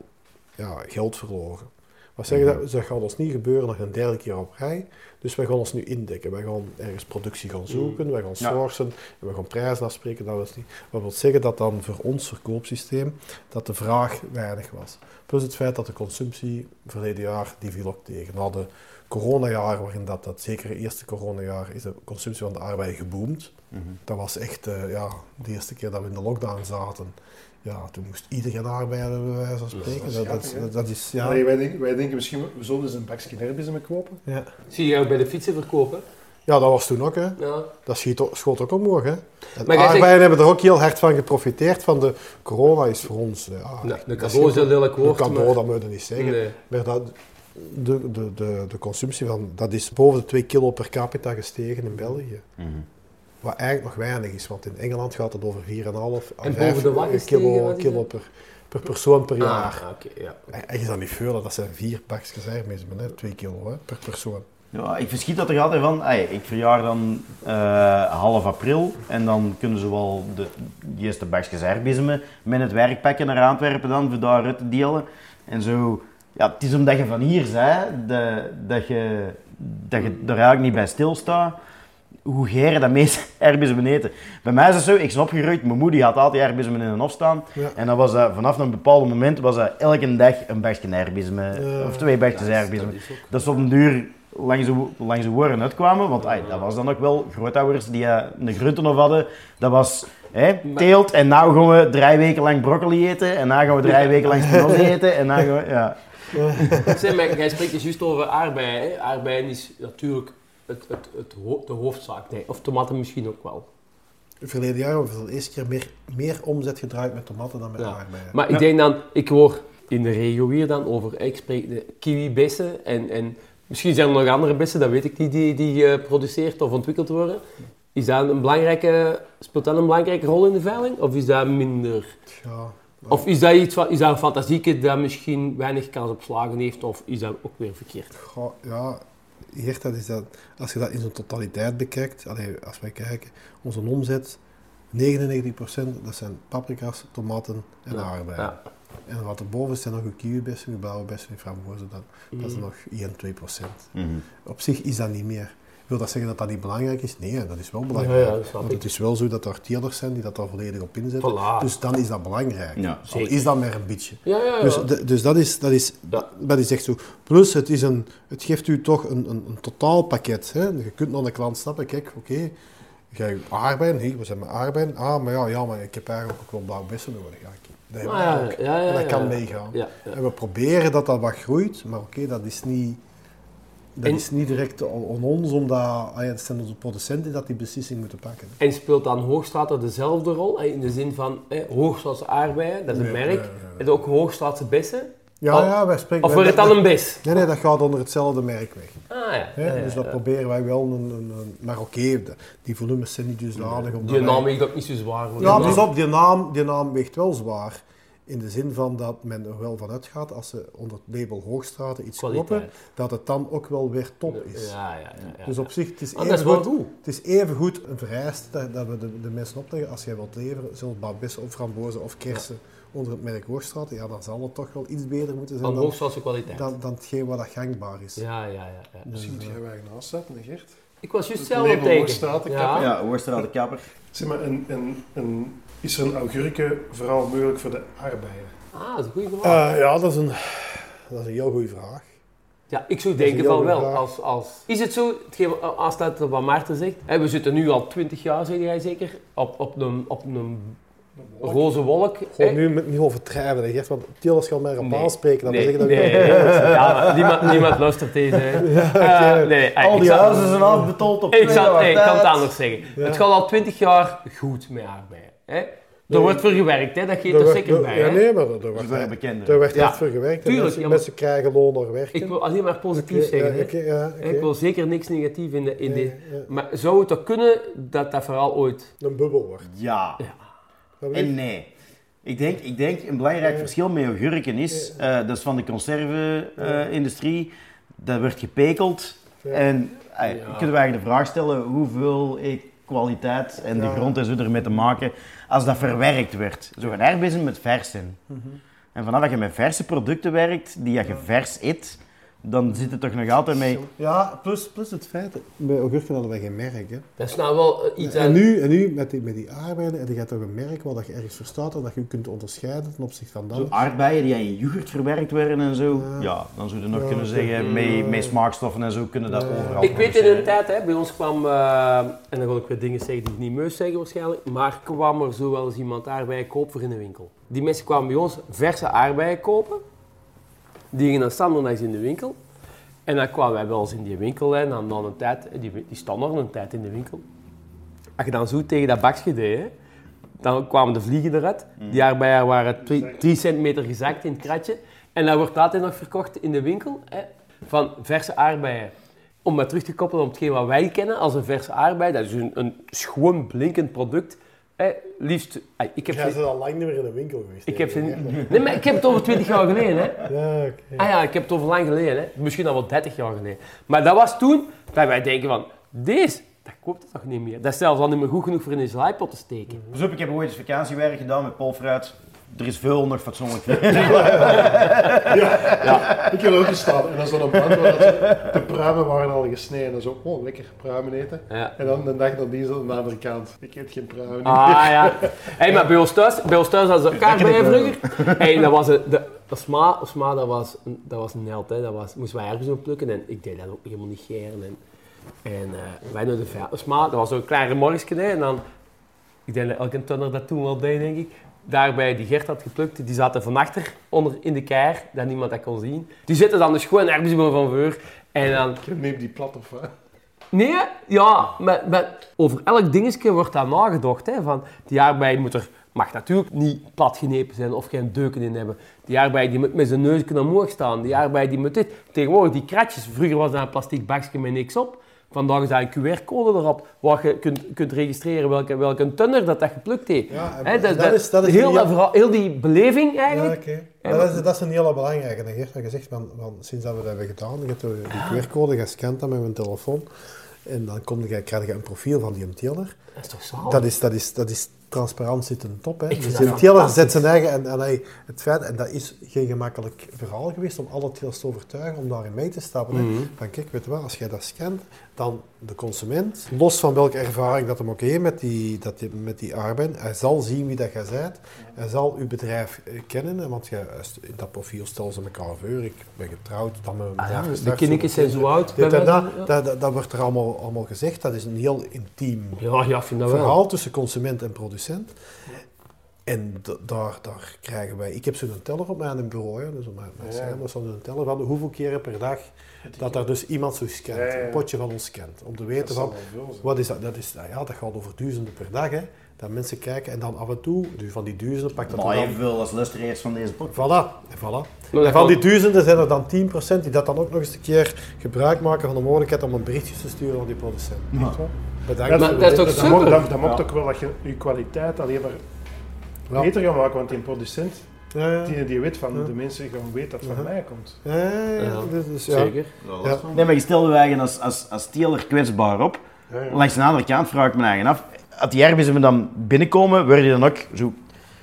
ja, geld verloren. Wat zeggen dat? Dat gaat ons niet gebeuren nog een derde keer op rij. Dus wij gaan ons nu indekken. Wij gaan ergens productie gaan zoeken, wij gaan sourcen, en we gaan prijzen afspreken. Dat, was niet. Wat wil zeggen dat dan voor ons verkoopsysteem dat de vraag weinig was. Plus het feit dat de consumptie verleden jaar, die viel ook tegen. Na de coronajaren, waarin dat, dat zeker het eerste coronajaar, is de consumptie van de arbeid geboomd. Dat was echt eh, ja, de eerste keer dat we in de lockdown zaten. Ja, toen moest iedereen arbeiden, bij wijze van spreken. Dat is Dat, dat, grappig, hè? dat, dat is, ja. Allee, wij, denken, wij denken misschien, we zullen eens een bakje herbisme kopen. Ja. zie je ook bij de fietsen verkopen. ja, dat was toen ook. Hè. Ja. Dat schiet, ook- schoot ook omhoog. Hè. En Maar arbeiders hebben er ook heel hard van geprofiteerd. Van de corona is voor ons... Ja, Nou, de cadeau is een lelijk woord, Een cadeau, maar- dat moet je niet zeggen. Nee. Maar dat, de, de, de, de consumptie van, dat is boven de 2 kilo per capita gestegen in België. Mhm. Wat eigenlijk nog weinig is, want in Engeland gaat het over 4,5 à En 5 boven de wat gestegen, kilo, kilo per, per persoon per jaar. Ah, oké, ja. En is dat niet veel, dat zijn vier pakjes maar net 2 kilo hè, per persoon. Ja, ik verschiet dat er altijd van. Ik verjaar dan eh, half april en dan kunnen ze wel de, de eerste bakjes met het werkpakken naar Antwerpen dan, voor daaruit te delen. En zo, ja, het is omdat je van hier bent, de, dat, je, dat je er eigenlijk niet bij stilstaat. Hoe geren dat meeste herbismen (laughs) eten. Bij mij is het zo, ik ben opgegroeid, mijn moeder had altijd herbismen in een hof staan. Ja. En dan was dat, vanaf een bepaald moment was dat elke dag een bakje herbismen, Ja. of twee bakjes herbismen. Dat is ook- Dat op een duur langs de, wo- langs de woorden uitkwamen, want dat was dan ook wel grootouders die eh, een groentenhof hadden. Dat was hè, teelt en nou gaan we drie weken lang broccoli eten en dan gaan we drie weken lang spinazie (laughs) eten en dan gaan we, ja. Zeg, maar, jij spreekt dus juist over aardbeien. Hè? Aardbeien is natuurlijk het, het, het, ho- de hoofdzaak. Nee, of tomaten misschien ook wel. Verleden jaar hebben we voor de eerste keer meer, meer omzet gedraaid met tomaten dan met Ja. aardbeien. Maar ik denk dan, ik hoor in de regio hier dan over, ik spreek de kiwi-bessen en, en misschien zijn er nog andere bessen, dat weet ik niet, die, die geproduceerd of ontwikkeld worden. Is dat een belangrijke, speelt dat een belangrijke rol in de veiling? Of is dat minder? Ja, Of is dat, iets is dat een fantasieke dat misschien weinig kans op slagen heeft? Of is dat ook weer verkeerd? Goh, ja, dat is dat, als je dat in zijn totaliteit bekijkt, allee, als wij kijken, onze omzet, 99% dat zijn paprika's, tomaten en aardbeien. Ja. En wat erboven zijn nog uw kiwibessen, uw blauwe bessen, uw frambozen, dat, dat is Mm. nog 1, 2%. Mhm. Op zich is dat niet meer. Wil dat zeggen dat dat niet belangrijk is? Nee, dat is wel belangrijk. Ja, ja, Want het is wel zo dat er teelers zijn die dat daar volledig op inzetten. Voilà. Dus dan is dat belangrijk. Ja, is dat maar een beetje. Ja, ja, ja. Dus, de- dus dat, is, dat, is, Ja. dat is echt zo. Plus, het, is een, het geeft u toch een, een, een totaalpakket. Hè? Je kunt naar de klant snappen, kijk, oké, ga je aardbeien, hier, we zijn met aardbeien. Ah, maar ja, ja, maar ik heb eigenlijk ook wel blauwe bessen nodig. Ja, ik- dat Ah, ook. ja, ja, En dat ja, kan ja. meegaan. Ja, ja. En we proberen dat dat wat groeit, maar oké, dat is niet... Dat En- is niet direct aan ons, omdat ja, het zijn onze producenten die dat die beslissing moeten pakken. En speelt dan Hoogstraat dezelfde rol? In de zin van eh, Hoogstraatse aardbeien, dat is een Nee, merk. En ook Hoogstraatse bessen? Ja, Of- ja, wij spreken... Of wordt het dan een bes? Nee, nee, dat gaat onder hetzelfde merk weg. Ah ja. Ja, ja, dus dat ja. proberen wij wel. Een, een, een- maar oké, die volumes zijn niet dusdanig. Die naam weegt ook niet zo zwaar. Ja, pas naam- op, die naam, die naam weegt wel zwaar. In de zin van dat men er wel van uitgaat, als ze onder het label Hoogstraten iets Kwaliteit. kopen, dat het dan ook wel weer top is. Ja, ja, ja. ja. Dus op zich, het is Ah, is even wel goed, goed. het is even goed een vereiste dat, dat we de, de mensen opleggen. Als jij wilt leveren, zoals babessen of frambozen of kersen onder het merk Hoogstraten, ja, dan zal het toch wel iets beter moeten zijn Van dan, Hoogstraatse kwaliteit. dan, dan hetgeen wat dat gangbaar is. Ja, ja, ja. ja. Misschien moet jij waar naast zetten, Gert. Ik was juist zelf op tegen. Hoogstratenkapper. Ja. Ja, Oosterstraat de kapper. Zeg maar, een, een, een, is er een augurken vooral mogelijk voor de aardbeien? Ah, dat is een goede vraag. Eh, ja, dat is, een, dat is een heel goede vraag. Ja, ik zou denken een van wel. vraag. Als, als... Is het zo, aansluit op wat Maarten zegt, hè, we zitten nu al 20 jaar, zeg jij zeker, op, op een, op een roze wolk. Gewoon nu met niet overdrijven, hè, Gert, want Tielers gaan mij op Nee. aanspreken. Dan Nee, zeg ik dat nee, ja, niemand, niemand luistert deze. hè. (laughs) Eh, nee, nee, Al die huizen zijn afbetold op Ik, zal, jaar ik kan het anders zeggen. Het gaat al 20 jaar goed met arbeid. Hè? Er wordt voor gewerkt, hè? dat geeft er zeker bij. Ja, nee, maar daar Dat is werd, wel bekend. daar werd Ja. hard voor gewerkt. en Tuurlijk, mensen, ja, maar- mensen krijgen loon naar werken. Ik wil alleen maar positief zeggen. ja. Ik wil zeker niks negatief in de... In Nee, de ja. maar zou het toch kunnen dat dat vooral ooit... Een bubbel wordt. Ja. En nee. Ik denk, ik denk een belangrijk verschil met augurken is, eh, dat is van de conserve-industrie, dat wordt gepekeld. Ja. En eh, kunnen we eigenlijk de vraag stellen hoeveel kwaliteit en de grond en zo ermee te maken als dat verwerkt werd. Zo gaan aardbezen met vers zijn. Mhm. En vanaf dat je met verse producten werkt, die je vers eet, dan zit het toch nog altijd mee. Ja, plus, plus het feit, dat bij augurken hadden wij geen merk. Hè. Dat is nou wel eh, iets En aan... nu, en nu met, die, met die aardbeien, en je hebt toch een merk waar dat je ergens voor staat en dat je kunt onderscheiden ten opzichte van Zo dat. aardbeien die in yoghurt verwerkt werden en zo, Ja. ja, dan zou je nog Ja, kunnen zeggen, met, met smaakstoffen en zo kunnen dat Ja. overal Ik weet in een tijd, hè, bij ons kwam, eh, en dan wil ik weer dingen zeggen die ik niet meus zeggen waarschijnlijk, maar kwam er zo wel eens iemand aardbeien kopen voor in de winkel. Die mensen kwamen bij ons verse aardbeien kopen, die gingen dan standaard in de winkel. En dan kwamen wij wel eens in die winkel en dan, dan een tijd, die, die stonden nog een tijd in de winkel. Als je dan zo tegen dat bakje deed, hè, dan kwamen de vliegen eruit. Die aardbeien waren 3 centimeter gezakt in het kratje. En dat wordt altijd nog verkocht in de winkel hè, van verse aardbeien. Om maar terug te koppelen op hetgeen wat wij kennen als een verse aardbei. Dat is een, een schoon blinkend product. Hè, liefst, ah, ik heb Jij ze, bent al lang niet meer in de winkel geweest. ik heb ze, nee, maar ik heb het over 20 jaar geleden. Hè. (laughs) Ja, oké. Ah ja, ik heb het over lang geleden. Hè. Misschien al wel 30 jaar geleden. Maar dat was toen dat wij denken van, deze, dat koopt het toch niet meer. Dat is zelfs al niet meer goed genoeg voor in een slijpot te steken. Dus op, ik heb ooit eens vakantiewerk gedaan met Paul Fruit. Er is veel nog fatsoenlijk. (laughs) Ik heb ook gestaan en dan zo'n band waar dat de pruimen waren al gesneden. En zo, oh, lekker pruimen eten. Ja. En dan de dag nadien zo aan de andere kant. Ik eet geen pruimen meer. Ah ja. (laughs) Hey, maar bij ons thuis, bij ons thuis hadden ze elkaar bij vroeger. Hey, dat was een, de, de sma, sma, dat was, dat was een held. Hè. Dat was, moesten wij ergens op plukken en ik deed dat ook helemaal niet geren. En, en eh, wij naar de vijf- sma, dat was zo'n klein remorkje. hè, En dan, ik denk dat elke tunner dat toen wel deed, denk ik. Daarbij die Gert had geplukt, die zaten van achter onder in de keir, dat niemand dat kon zien. Die zitten dan dus gewoon ergens van voor. En dan Ik heb neem die plat of wat. Nee, ja, maar, maar over elk dingetje wordt daar nagedacht. Hè, van die aardbei moet er, mag natuurlijk niet plat genepen zijn of geen deuken in hebben. Die aardbei die moet met zijn neus kunnen omhoog staan. Die aardbei die moet dit. Tegenwoordig die kratjes, vroeger was dat een plastic bakje met niks op. Vandaag is daar een QR-code erop waar je kunt, kunt registreren welke, welke tunner dat, dat geplukt heeft. Ja, en dat, is- dat is heel, verhaal- heel die beleving eigenlijk. Ja, dat, is, dat is een hele belangrijke. En Geert had gezegd, van, van, sinds dat we dat hebben gedaan, je hebt die QR-code, je scant dat met mijn telefoon. En dan kom je, krijg je een profiel van die teler. Dat is toch zo? Dat is, dat is, dat is transparant zit een top. Hè. Dus een teler zet zijn eigen... En, en hij, het feit, en dat is geen gemakkelijk verhaal geweest om alle telers te overtuigen om daarin mee te stappen. Mhm. Van kijk, weet je wat, als jij dat scant, dan de consument, los van welke ervaring dat hem ook heeft met die, dat die, met die arbeid, hij zal zien wie dat jij bent. Hij zal uw bedrijf eh, kennen, want jij, in dat profiel stellen ze elkaar voor. Ik ben getrouwd, dan mijn Ah ja, de zo- zijn zo oud. Dit en dat, ja. dat, dat, dat wordt er allemaal, allemaal gezegd. Dat is een heel intiem Ja, ja, vind dat wel. verhaal tussen consument en producent. En daar, daar krijgen wij... Ik heb zo'n teller op mijn bureau, hè, dus op mijn, mijn dat is zo'n teller van hoeveel keren per dag dat daar dus iemand zo scant, Ja, ja, ja. een potje van ons scant. Om te Dat weten van, wat is dat? Dat, is, nou ja, dat gaat over duizenden per dag, hè. Dat mensen kijken en dan af en toe, dus van die duizenden pakt dat Maar evenveel als luisteraars van deze podcast. Voilà, en voilà. En van die duizenden zijn er dan 10% die dat dan ook nog eens een keer gebruik maken van de mogelijkheid om een berichtje te sturen aan die producent. Waar? Bedankt. Dat, Maar dat is toch super? dat, dat mag ook wel dat je je kwaliteit alleen maar Ja. beter gaat maken, want die producent, Ja, ja. die, die weet van Ja. de mensen gewoon weet dat het van mij komt. Ja, ja, ja. Ja. Dus, dus, ja. Zeker. Ja. Nee, maar je stelde je eigen als, als, als teler kwetsbaar op. Ja, ja. Langs de andere kant vraag ik me eigen af. Als die erbissen dan binnenkomen, word je dan ook zo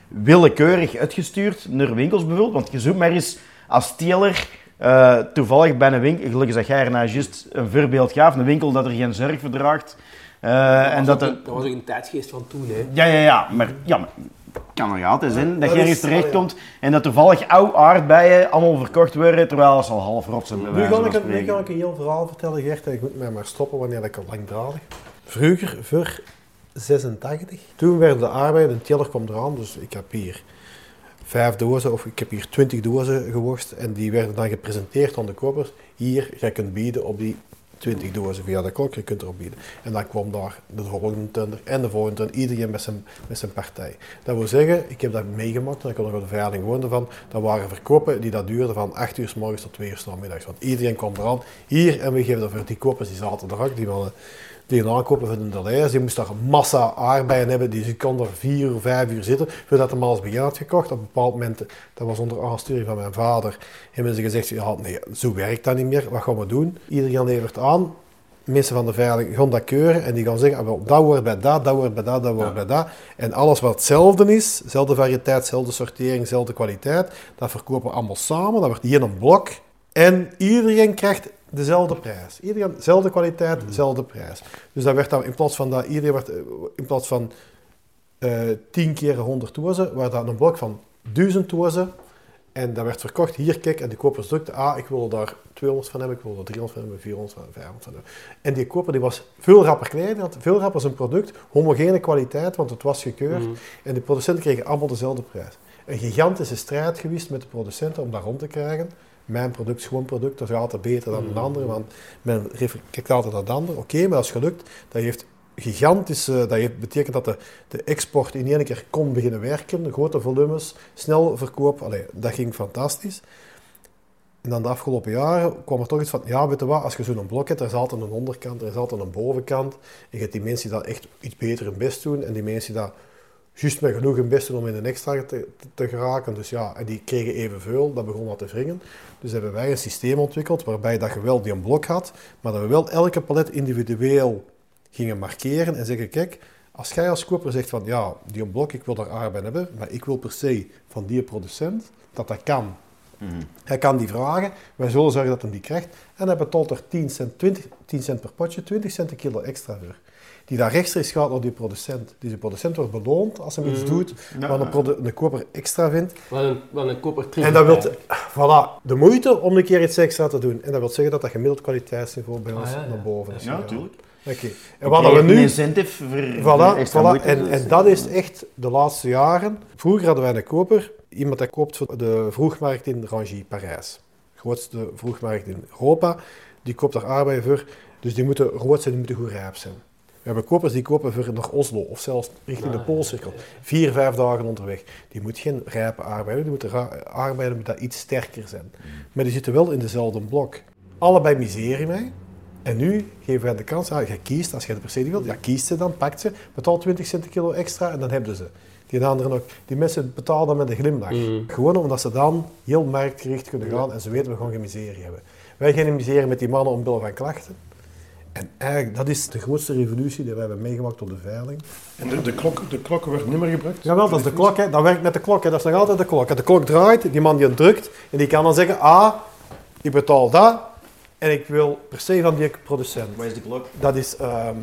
willekeurig uitgestuurd naar winkels bijvoorbeeld? Want je zoekt maar eens als teler eh, toevallig bij een winkel, gelukkig dat jij er nou juist een voorbeeld gaf, een winkel dat er geen zorg verdraagt. eh, en dat was er... ook een- dat was ook een tijdsgeest van toen, hè. Ja, ja, ja, maar, ja, maar kan er altijd zijn dat je ergens terechtkomt en dat toevallig oude aardbeien allemaal verkocht worden, terwijl ze al half rot zijn. Nu ga, ik, nu ga ik een heel verhaal vertellen, Gert. en Ik moet mij maar stoppen wanneer ik al langdradig. Vroeger, voor 86, toen werden de arbeid, een teller kwam eraan, dus ik heb hier vijf dozen, of ik heb hier twintig dozen geworst, en die werden dan gepresenteerd aan de kopers. Hier, jij kunt bieden op die 20 dozen via de klok, je kunt erop bieden. En dan kwam daar de volgende tender en de volgende tender, iedereen met zijn, met zijn partij. Dat wil zeggen, ik heb dat meegemaakt, toen ik nog op de veiling van, dat waren verkopen die dat duurden van 8 uur s morgens tot 2 uur s namiddags. Want iedereen kwam eraan, hier, en we geven dat voor die kopers, die zaten er ook, die mannen die een aankopen van de lijst, die moesten daar een massa aardbeien hebben, die ze konden er vier of vijf uur zitten, voordat de alles begin had gekocht. Op een bepaald moment, dat was onder aansturing van mijn vader, hebben ze gezegd, ja, nee, zo werkt dat niet meer, wat gaan we doen? Iedereen levert aan, mensen van de veiling gaan dat keuren en die gaan zeggen, ah, wel, dat wordt bij dat, dat wordt bij dat, dat wordt bij dat. En alles wat hetzelfde is, dezelfde variëteit, dezelfde sortering, dezelfde kwaliteit, dat verkopen we allemaal samen, dat wordt hier een blok. En iedereen krijgt dezelfde prijs. Iedereen, dezelfde kwaliteit, dezelfde prijs. Dus dat werd dan in plaats van dat iedereen werd, eh, in plaats van eh 10 keer 100 dozen, werd dat een blok van 1000 dozen. En dat werd verkocht. Hier, kijk, en de kopers drukte, ah, ik wil er 200 van hebben, ik wil er 300 van hebben, 400 van, 500 van hebben. En die koper die was veel rapper klein, had veel rapper zijn product, homogene kwaliteit, want het was gekeurd. En de producenten kregen allemaal dezelfde prijs. Een gigantische strijd geweest met de producenten om dat rond te krijgen. Mijn product is gewoon product, dat is altijd beter dan een andere, want men kijkt altijd naar de ander. Oké, maar dat is gelukt. Dat heeft gigantisch, eh, dat heeft, betekent dat de, de export in één keer kon beginnen werken, grote volumes, snel verkoop, Allee, dat ging fantastisch. En dan de afgelopen jaren kwam er toch iets van, ja, weet je wat, als je zo'n blok hebt, er is altijd een onderkant, er is altijd een bovenkant. En je hebt die mensen die dat echt iets beter hun best doen, en die mensen die dat juist met genoeg hun best doen om in een extra te, te, te geraken. Dus ja, en die kregen evenveel, dat begon wat te wringen. Dus hebben wij een systeem ontwikkeld waarbij dat je wel die een blok had, maar dat we wel elke palet individueel gingen markeren en zeggen, kijk, als jij als koper zegt van, ja, die een blok, ik wil daar arbeid hebben, maar ik wil per se van die producent, dat dat kan. Hij kan die vragen, wij zullen zorgen dat hij die krijgt. En hij betaalt er 10 cent, 20, 10 cent per potje, 20 cent een kilo extra voor. Die daar rechtstreeks gaat naar die producent. Die producent wordt beloond als hij iets doet, wat een, een koper extra vindt. Wat een, wat een koper terug. En dat wil, voilà, de moeite om een keer iets extra te doen. En dat wil zeggen dat dat gemiddeld kwaliteitsniveau bij ons Ah, ja, ja. naar boven is. Ja, gegaan. tuurlijk. Oké. En wat we Een nu... incentive voor, Voilà, extra voilà. moeite. En, dus- en dat is echt de laatste jaren. Vroeger hadden wij een koper, iemand dat koopt voor de vroegmarkt in Rangy, Parijs. De grootste vroegmarkt in Europa. Die koopt daar arbeid voor. Dus die moeten groot zijn, die moeten goed rijp zijn. We hebben kopers die kopen voor naar Oslo of zelfs richting de Poolcirkel. Vier, vijf dagen onderweg. Die moet geen rijpe arbeiden, die moeten arbeiden dat iets sterker zijn. Maar die zitten wel in dezelfde blok. Allebei miserie mee. En nu geven wij de kans aan, je kiest, als je de niet wilt, ja, kiest ze dan, pakt ze, betaal 20 cent kilo extra en dan hebben ze. Die anderen ook. Die mensen betalen dan met een glimlach. Gewoon omdat ze dan heel marktgericht kunnen gaan en ze weten we gaan geen miserie hebben. Wij gaan miserie met die mannen omwille van klachten. En eigenlijk, dat is de grootste revolutie die we hebben meegemaakt op de veiling. En de, de, klok, de klok wordt niet meer gebruikt? Jawel, dat is de klok. Hè. Dat werkt met de klok. Hè. Dat is nog altijd de klok. De klok draait, die man die drukt, en die kan dan zeggen, ah, ik betaal dat, en ik wil per se van die producent. Waar is de klok? Dat is, ehm,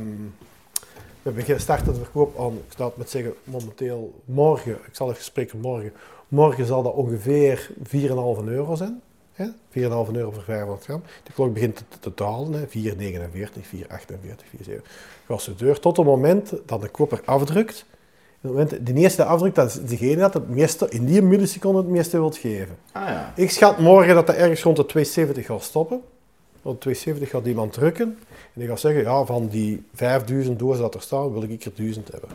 we hebben gestart het verkoop aan, ik sta het met zeggen, momenteel morgen, ik zal even spreken morgen, morgen zal dat ongeveer 4,5 euro zijn. Hè? 4,5 euro voor 500 gram. De klok begint te, te dalen, hè. 4,49, 4,48, 4,7. Gaat ze deur tot het moment dat de koper afdrukt. Het moment, de eerste afdruk, dat is degene dat het meeste, in die milliseconde het meeste wilt geven. Ah ja. Ik schat morgen dat dat ergens rond de 270 gaat stoppen. Rond de 270 gaat iemand drukken. En die gaat zeggen, ja, van die 5000 dozen dat er staan, wil ik er 1000 hebben.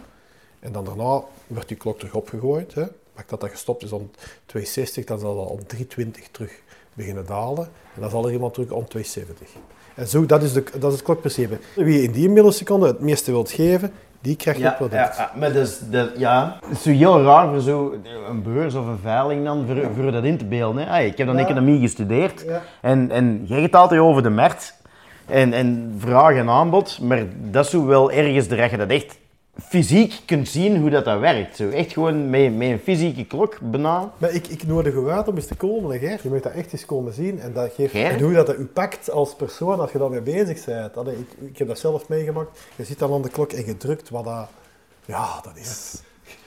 En dan daarna wordt die klok terug opgegooid. Hè. Maar dat dat gestopt is om 260, dan zal dat om 320 terug beginnen dalen. En dan zal er iemand terug om 270. En zo, dat is, de, dat is het klokprincipe. Wie in die milliseconde het meeste wilt geven, die krijgt het Ja, product. ja, ja, maar dat is, dat, ja, het is zo heel raar voor zo een beurs of een veiling dan, voor, voor dat in te beelden. Hè. Ik heb dan Ja. economie gestudeerd en, en jij gaat altijd over de markt en, en vraag en aanbod, maar dat is zo wel ergens de je dat echt fysiek kunt zien hoe dat, dat werkt. Zo echt gewoon met, met een fysieke klok bijna. Maar ik, ik nodig u uit om eens te komen, hè, Gert. Je moet dat echt eens komen zien. En, dat geeft, en hoe dat u pakt als persoon als je daarmee bezig bent. Allee, ik, ik heb dat zelf meegemaakt. Je zit dan aan de klok en gedrukt wat dat... Ja, dat is...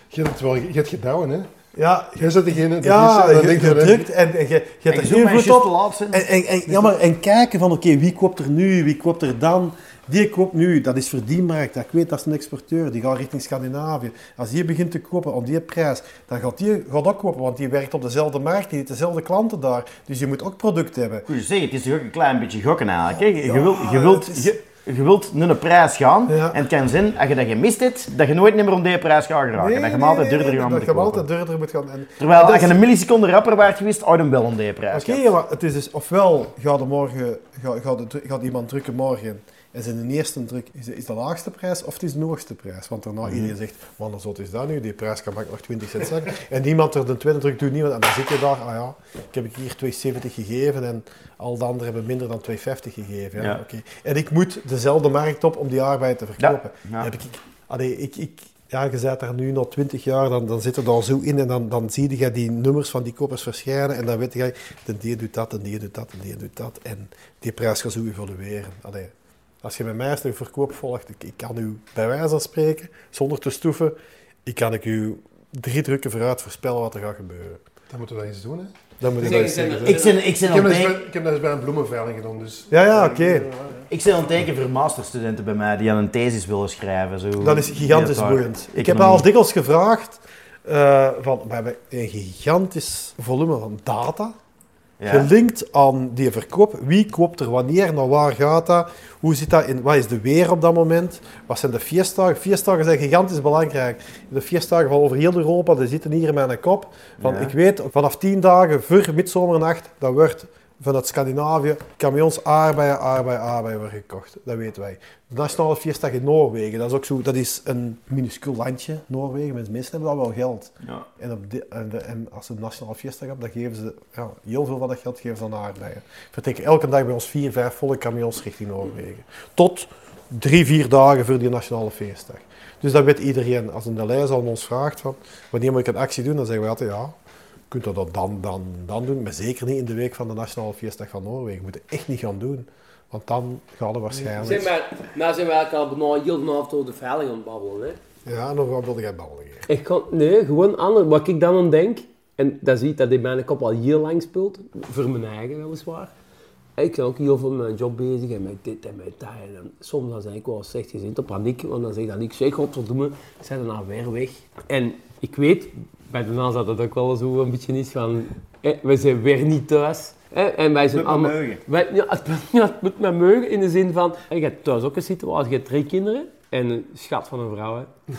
Je hebt het wel, je hebt gedouwen, hè? Ja, Jij zet degene die ja is, je, je je, drukt en, en je, je En hebt je er op. zijn. En, en, en, ja, maar, en kijken van, oké, wie koopt er nu, wie koopt er dan? Die koopt nu, dat is voor die markt. Dat ik weet, dat is een exporteur, die gaat richting Scandinavië. Als die begint te kopen op die prijs, dan gaat die gaat ook kopen, want die werkt op dezelfde markt, die heeft dezelfde klanten daar. Dus je moet ook product hebben. Goed, zeg, het is toch ook een klein beetje gokken eigenlijk. Je, wilt, je, wilt, is- je, je wilt naar een prijs gaan Ja. en het kan zijn, als je dat gemist hebt, dat je nooit meer om die prijs gaat geraken. dat je altijd duurder gaat dat moeten je altijd duurder moet gaan. En, Terwijl dat als je een milliseconde rapper waard geweest, je hem wel om die prijs Oké, maar het is dus, ofwel gaat, morgen, gaat, gaat, het- gaat iemand drukken morgen en zijn eerste druk is de, is de laagste prijs of het is de hoogste prijs. Want daarna iedereen zegt, man, wat is dat nu? Die prijs kan makkelijk nog 20 cent zakken. (laughs) en niemand er de tweede druk doet niemand. En dan zit je daar, ah ja, ik heb hier 2,70 gegeven en al de anderen hebben minder dan 2,50 gegeven. Ja, Ja. oké. En ik moet dezelfde markt op om die arbeid te verkopen. Ja. Heb ik, allee, ik, ik, ja, je bent daar nu nog 20 jaar, dan, dan zit er daar zo in en dan, dan zie je die nummers van die koppers verschijnen en dan weet je, de die doet dat en die doet dat en die doet dat en die prijs gaat zo evolueren. Allee, als je met mij een verkoop volgt, ik, ik kan u bij wijze van spreken, zonder te stoeven, ik kan ik u drie drukken vooruit voorspellen wat er gaat gebeuren. Dan moeten we dat eens doen, hè? Dan moet ik Zeg, dat eens zeg, zeggen. Ik ben, ik Ik ben heb, dat bij, ik heb dat eens bij een bloemenveiling gedaan, dus... Ja, ja, oké. ik ben al teken voor masterstudenten bij mij die aan een thesis willen schrijven. Zo. Dat is gigantisch boeiend. Ik heb al dikwijls gevraagd, eh, van, we hebben een gigantisch volume van data, Ja. gelinkt aan die verkoop. Wie koopt er wanneer, naar waar gaat dat? Hoe zit dat in, wat is de weer op dat moment? Wat zijn de feestdagen? Feestdagen zijn gigantisch belangrijk. De feestdagen van over heel Europa, die zitten hier in mijn kop. Van, Ja. Ik weet, vanaf tien dagen voor midzomernacht, dat wordt vanuit Scandinavië camions aardbeien, aardbeien, aardbeien worden gekocht. Dat weten wij. De Nationale Feestdag in Noorwegen, dat is ook zo, dat is een minuscuul landje, Noorwegen. Mensen hebben daar wel geld. Ja. En, op en, de- en als ze een nationale fiesta hebben, dan geven ze ja, heel veel van dat geld geven ze aan de aardbeien. Vertrekken elke dag bij ons vier, vijf volle camions richting Noorwegen. Tot drie, vier dagen voor die nationale feestdag. Dus dat weet iedereen. Als een de lijst aan ons vraagt van wanneer moet ik een actie doen, dan zeggen we altijd ja, kunt dat dan, dan, dan doen. Maar zeker niet in de week van de nationale feestdag van Noorwegen. moet je echt niet gaan doen. Want dan gaan we waarschijnlijk... Zeg maar, nou zijn we eigenlijk al bijna heel vanavond over de veiling aan het babbelen. Hè. Ja, nog wat wilde jij babbelen? Ik kan, nee, gewoon anders. Wat ik dan aan denk, en dat zie je dat in mijn kop al heel lang speelt, voor mijn eigen weliswaar. Ik ben ook heel veel met mijn job bezig en met dit en met dat. En dan, soms dan ben ik wel slecht gezind op paniek, want dan zeg ik dat ik zeg, godverdomme, ik zijn er nou weer weg. En ik weet, bij de naast dat ook wel zo een beetje is van, eh, we zijn weer niet thuis. hè, en wij zijn moet me allemaal... meugen. Wij, ja, het, moet- ja, het moet me meugen in de zin van, je hebt thuis ook een situatie, je hebt drie kinderen en een schat van een vrouw. Hè. (laughs)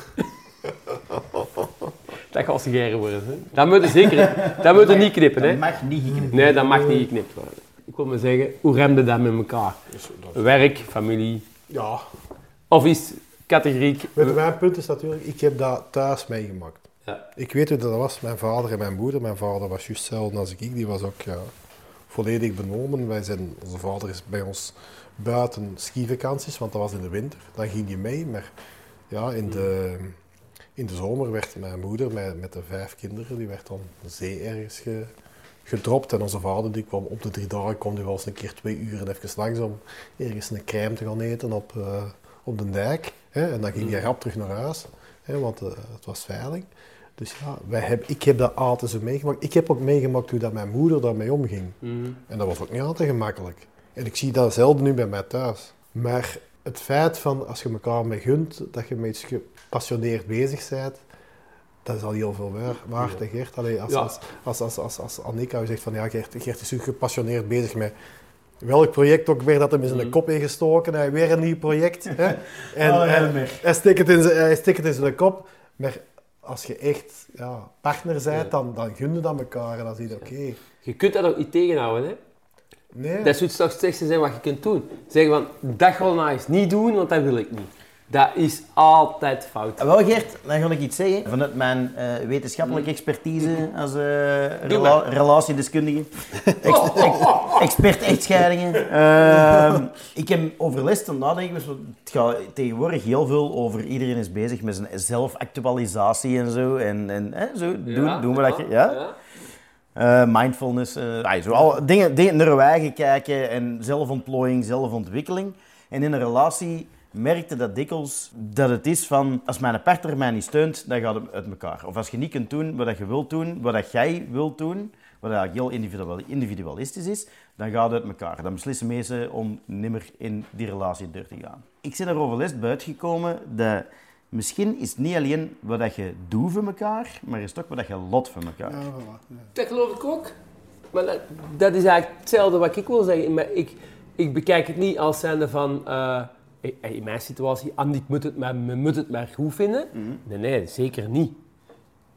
Dat gaat sigaren worden. Hè. Dat moet je zeker dat moet je niet knippen. Hè. Dat mag niet geknipt Nee, dat mag niet geknipt worden. Ik wil maar zeggen, hoe remde dat met elkaar? Werk, familie, Ja, of is categoriek... Mijn punt is natuurlijk, ik heb dat thuis meegemaakt. Ja. Ik weet hoe dat was, mijn vader en mijn moeder. Mijn vader was juist hetzelfde als ik. Die was ook ja, volledig benomen. Wij zijn, onze vader is bij ons buiten skivakanties, want dat was in de winter. Dan ging hij mee, maar ja, in de, in de zomer werd mijn moeder met, met de vijf kinderen, die werd dan de zee ergens ge- gedropt. En onze vader die kwam op de drie dagen, kwam die wel eens een keer twee uur en even langs om ergens een crème te gaan eten op, eh, op de dijk. Hè? En dan ging hij rap terug naar huis, hè? want eh, het was veilig. Dus ja, wij heb, ik heb dat altijd zo meegemaakt. Ik heb ook meegemaakt hoe dat mijn moeder daarmee omging. En dat was ook niet altijd gemakkelijk. En ik zie dat zelden nu bij mij thuis. Maar het feit van, als je elkaar mee gunt, dat je met iets gepassioneerd bezig bent, dat is al heel veel waar- waard, hè, Gert. Allee, als, Ja. als, als, als, als, als Annika zegt van, ja, Gert, Gert is zo gepassioneerd bezig met welk project ook weer dat hem in zijn kop ingestoken. Hij weer een nieuw project. Hè? (laughs) En, Oh, ja, en hij, steekt het in zijn, hij steekt het in zijn kop. Maar als je echt ja, partner bent, dan, dan gun je dat elkaar en dan zie je, oké. Je kunt dat ook niet tegenhouden. Hè. Nee. Dat zou het slechtste zijn wat je kunt doen. Zeggen van, dat nou eens niet doen, want dat wil ik niet. Dat is altijd fout. Ah, Wel Gert, dan ga ik iets zeggen. Vanuit mijn eh, wetenschappelijke expertise als rela maar. relatiedeskundige. (laughs) Ex ex- expert echtscheidingen. Ehm, ik heb over les te nadenken. dus Het gaat tegenwoordig heel veel over... Iedereen is bezig met zijn zelfactualisatie en zo. En, en zo doen, doen we dat. Ja? Eh, mindfulness, ah, zo al, dingen, dingen naar eigen kijken en zelfontplooiing, zelfontwikkeling. En in een relatie merkte dat dikwijls dat het is van, als mijn partner mij niet steunt, dan gaat het uit elkaar. Of als je niet kunt doen wat dat je wilt doen, wat dat jij wilt doen, wat eigenlijk heel individual- individualistisch is, dan gaat het uit elkaar. Dan beslissen mensen om nimmer in die relatie door te gaan. Ik ben er overlast buiten gekomen dat misschien is het niet alleen wat dat je doet voor elkaar, maar is het ook wat dat je lot voor elkaar. Ja, voilà, ja. Dat geloof ik ook. Maar dat, dat is eigenlijk hetzelfde wat ik wil zeggen. Maar ik, ik bekijk het niet als zijnde van... eh, in- mijn situatie, Andy, ik moet het maar, moet het maar goed vinden. Nee, nee, zeker niet.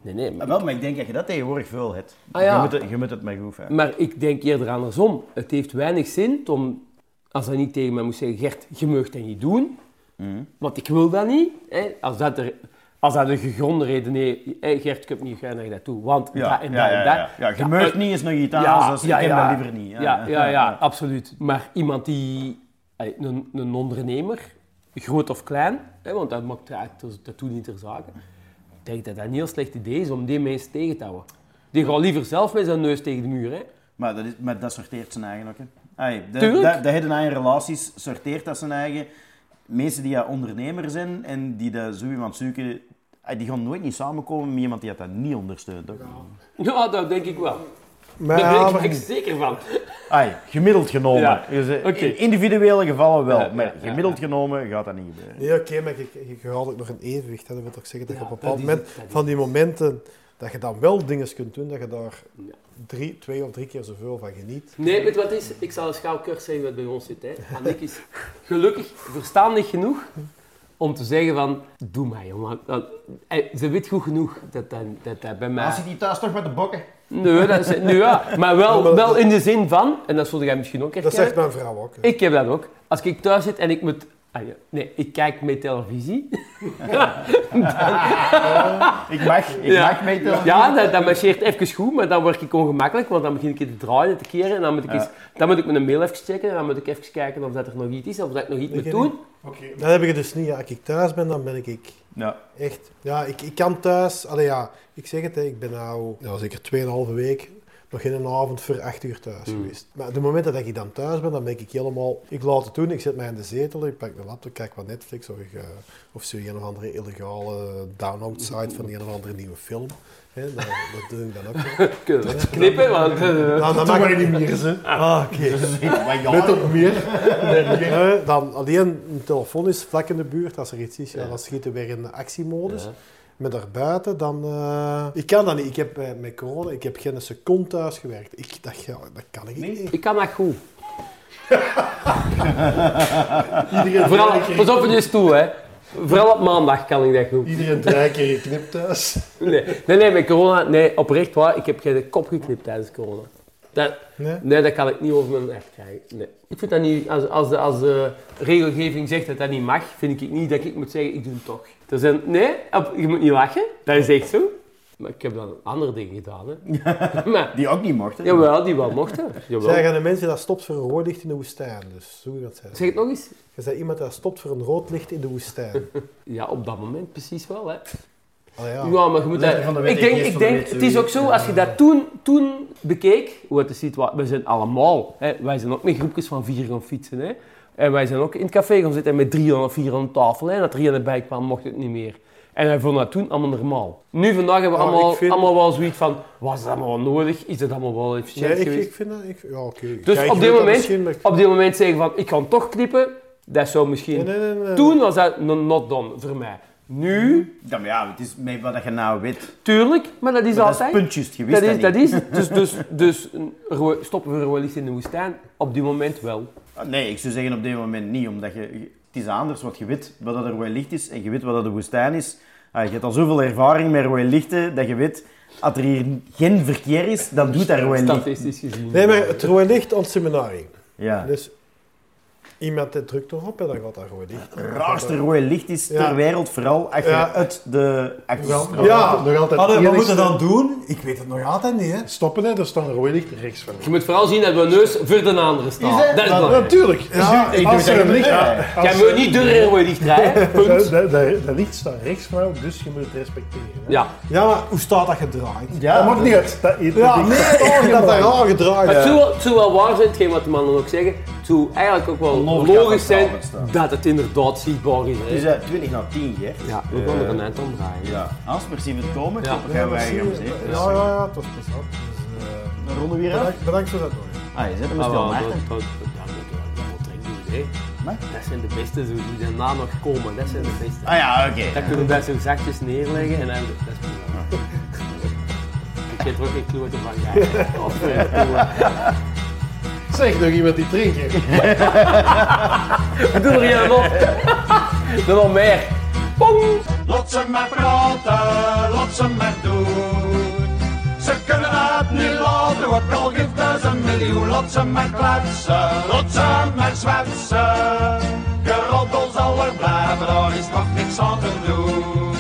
Nee, nee. Ah, Maar, wel, maar ik denk dat je dat tegenwoordig veel hebt. Ah, ja. je, moet het, je moet het maar goed hebben. maar ik denk eerder andersom. Het heeft weinig zin om... Als hij niet tegen mij moest zeggen, Gert, je mag dat niet doen. Want ik wil dat niet. Hè. Als, dat er, als dat een gegronde reden is, hey, Gert, ik heb niet graag naar dat toe. Want Ja, dat en ja, dat ja, en dat. ja. Ja, je Ja, eh, niet eens nog iets anders, dus ik heb dat liever niet. Ja, ja, ja, (laughs) absoluut. Maar iemand die, een, een ondernemer, groot of klein, hè, want dat maakt eigenlijk dat doet niet ter zake, ik denk dat dat een heel slecht idee is om die mensen tegen te houden. Die gaat liever zelf met zijn neus tegen de muur. Hè. Maar dat, is, maar dat sorteert zijn eigen ook. Hè. De, Tuurlijk. Dat, dat eigen relaties, sorteert dat zijn eigen. Mensen die ja ondernemer zijn en die dat zo iemand zoeken, die gaan nooit niet samenkomen met iemand die dat niet ondersteunt. Ook. Ja, dat denk ik wel. Maar, Daar ja, ben ik zeker van. Ai, gemiddeld genomen. Ja, Dus. In individuele gevallen wel, Ja, maar ja, gemiddeld genomen gaat dat niet gebeuren. Nee, oké, maar je, je, je ook nog een evenwicht. Dat wil toch zeggen dat je op een bepaald moment van die momenten dat je dan wel dingen kunt doen, dat je daar drie, twee of drie keer zoveel van geniet. Nee, weet je wat is? Ik zal eens gauw kort zeggen wat bij ons zit. Hè. Annick is gelukkig verstandig genoeg om te zeggen van, doe mij jongen. Dat- eh, Ze weet goed genoeg dat dat, dat, dat bij mij... Maar zit die thuis toch met de bokken? Nee, dat is, nee ja, maar wel, wel dat- in de zin van, en dat zul jij misschien ook Dat herkennen. zegt mijn vrouw ook. hè. Ik heb dat ook. Als ik thuis zit en ik moet... ah ja, nee, ik kijk met televisie. (laughs) Ik mag, ik Ja. mag mee tellen. Ja, dat, dat marcheert even goed, maar dan word ik ongemakkelijk, want dan begin ik te draaien en te keren. En dan moet ik, Ja. eens, dan moet ik mijn mail even checken en dan moet ik even kijken of dat er nog iets is, of dat ik nog iets Ik moet doen. Oké. Dat heb ik dus niet. Ja, als ik thuis ben, dan ben ik Ja. echt... Ja, ik, ik kan thuis... Allee, ja, ik zeg het, hè, ik ben nou ja, zeker 2,5 week nog geen avond voor 8 uur thuis Mm. geweest. Maar de momenten dat ik dan thuis ben, dan ben ik helemaal... Ik laat het doen, ik zet mij in de zetel, ik pak mijn laptop, kijk wat Netflix of, ik, eh, of zo een of andere illegale download-site van een of andere nieuwe film. Hè, dat, dat doe ik dan ook. wel. (laughs) Kunnen we knippen, want... eh, Nou, dan Dat mag ik je niet meer, ze. Ah, oké. (laughs) Met (laughs) op meer. Dan alleen een telefoon is vlak in de buurt. Als er iets is, ja, dan schieten we weer in de actiemodus. Ja. Maar daarbuiten, dan... eh, Ik kan dat niet. Ik heb eh, met corona, ik heb geen seconde thuis gewerkt. Ik dacht, ja, dat kan ik Nee? niet. Ik kan dat goed. (laughs) Vooral, pas op in je stoel, hè. Vooral op maandag kan ik dat goed. iedereen drie keer geknipt thuis. Nee, nee, nee, met corona, nee, oprecht waar, ik heb geen kop geknipt tijdens corona. Dat, Nee? nee, dat kan ik niet over mijn echt krijgen. Nee. Ik vind dat niet, als, als, de, als de regelgeving zegt dat dat niet mag, vind ik niet dat ik moet zeggen, ik doe het toch. Er zijn, nee, op- je moet niet lachen, dat is echt zo. Maar ik heb dan andere dingen gedaan, hè. (laughs) maar, Die ook niet mochten. jawel, die wel mochten. Jawel. Zij gaan de mensen dat stopt voor een rood licht in de woestijn. Dus zo iemand zijn. Zeg het nog eens. Je bent iemand dat stopt voor een rood licht in de woestijn. (laughs) Ja, op dat moment precies wel, hè. Allee, ja. Ja, maar je moet dat... de Ik denk, ik de denk het is ook zo, als je dat toen, toen bekeek, hoe het de situatie... We zijn allemaal, hè, wij zijn ook met groepjes van vier gaan fietsen, hè. En wij zijn ook in het café gaan zitten met 300 of 400 tafel, hè. En dat er iemand bij kwam, mocht het niet meer. En wij vonden dat toen allemaal normaal. Nu vandaag hebben we Nou, allemaal, vind- allemaal wel zoiets van, was het allemaal nodig? Is het allemaal wel efficiënt Nee, ik, geweest? ik vind dat... Ik, ja, oké. Dus op dit dat moment- maar Op dit moment zeggen van, ik kan toch knippen, dat zou misschien... Nee, nee, nee, nee. Toen was dat no- not done, voor mij. Nu, Ja, maar ja, het is met wat je nou weet. tuurlijk, maar dat is Maar dat is altijd... puntjes, je wist Dat dat, is, dat niet. is, dus, dus, dus stoppen we royalisten in de woestijn? Op die moment wel. Ah, Nee, ik zou zeggen op dit moment niet, omdat je... Het is anders, want je weet wat dat er rooi licht is en je weet wat dat de woestijn is. Ah, je hebt al zoveel ervaring met rooi lichten, dat je weet, als er hier geen verkeer is, dan doet dat rooi licht. Statistisch gezien. Nee, maar het rode licht aan het seminarie. Ja. Dus iemand die drukt erop en dan gaat dat rood licht. Het raarste rode licht is Ja. ter wereld, vooral als je Ja. uit de. Ja, nog altijd Allee, wat moeten we dan doen? Ik weet het nog altijd niet, hè. Stoppen, hè. Er staat een rood licht rechts van Je moet vooral zien dat we neus voor de andere. Is het? Dat is natuurlijk. Ja, ik als doe er dat een licht... Jij moet niet door een rode licht rijden. (laughs) Dat, Punt. dat, dat, dat licht staat rechts van jou, dus je moet het respecteren. hè. Ja. Ja, maar hoe staat dat gedraaid? Ja, dat maakt niet uit. Dat, dat Ja, nee, (laughs) dat dat helemaal. raar gedraaid Maar het is. zou, wel- het zou wel waar zijn, hetgeen wat de mannen ook zeggen. Zou eigenlijk ook wel Logisch logisch dat zijn dat het inderdaad zichtbaar is. hè. Dus uh, 20 na 10, Gert. ja, we Eh, gaan er een eind om draaien. Ja, Hans, merci voor het komen. Ja. Ja. gaan wij gaan ja, ja, ja, ja, het was plezant. Dus, eh, Dan ronden we weer af. bedankt, bedankt voor dat nog. Ah, je zet hem Ah, wel, Maarten. dat, ja, dat, hè. Maar? Dat zijn de beste, zo, die daarna nog komen, dat zijn de beste. Ah ja, oké. Dat kunnen we daar zo zachtjes neerleggen en dan, dat is prima. Ik heb er ook geen klote van, ja. (laughs) Of, eh, Zeg nog iemand die drinken. (laughs) Doe er hier nog. (laughs) Doe nog meer. Pong! Laat ze maar praten, laat ze maar doen. Ze kunnen het niet laten, ook al geeft het een miljoen. Laat ze maar kletsen, laat ze maar zwetsen. Geroddel zal er blijven, daar is nog niks aan te doen.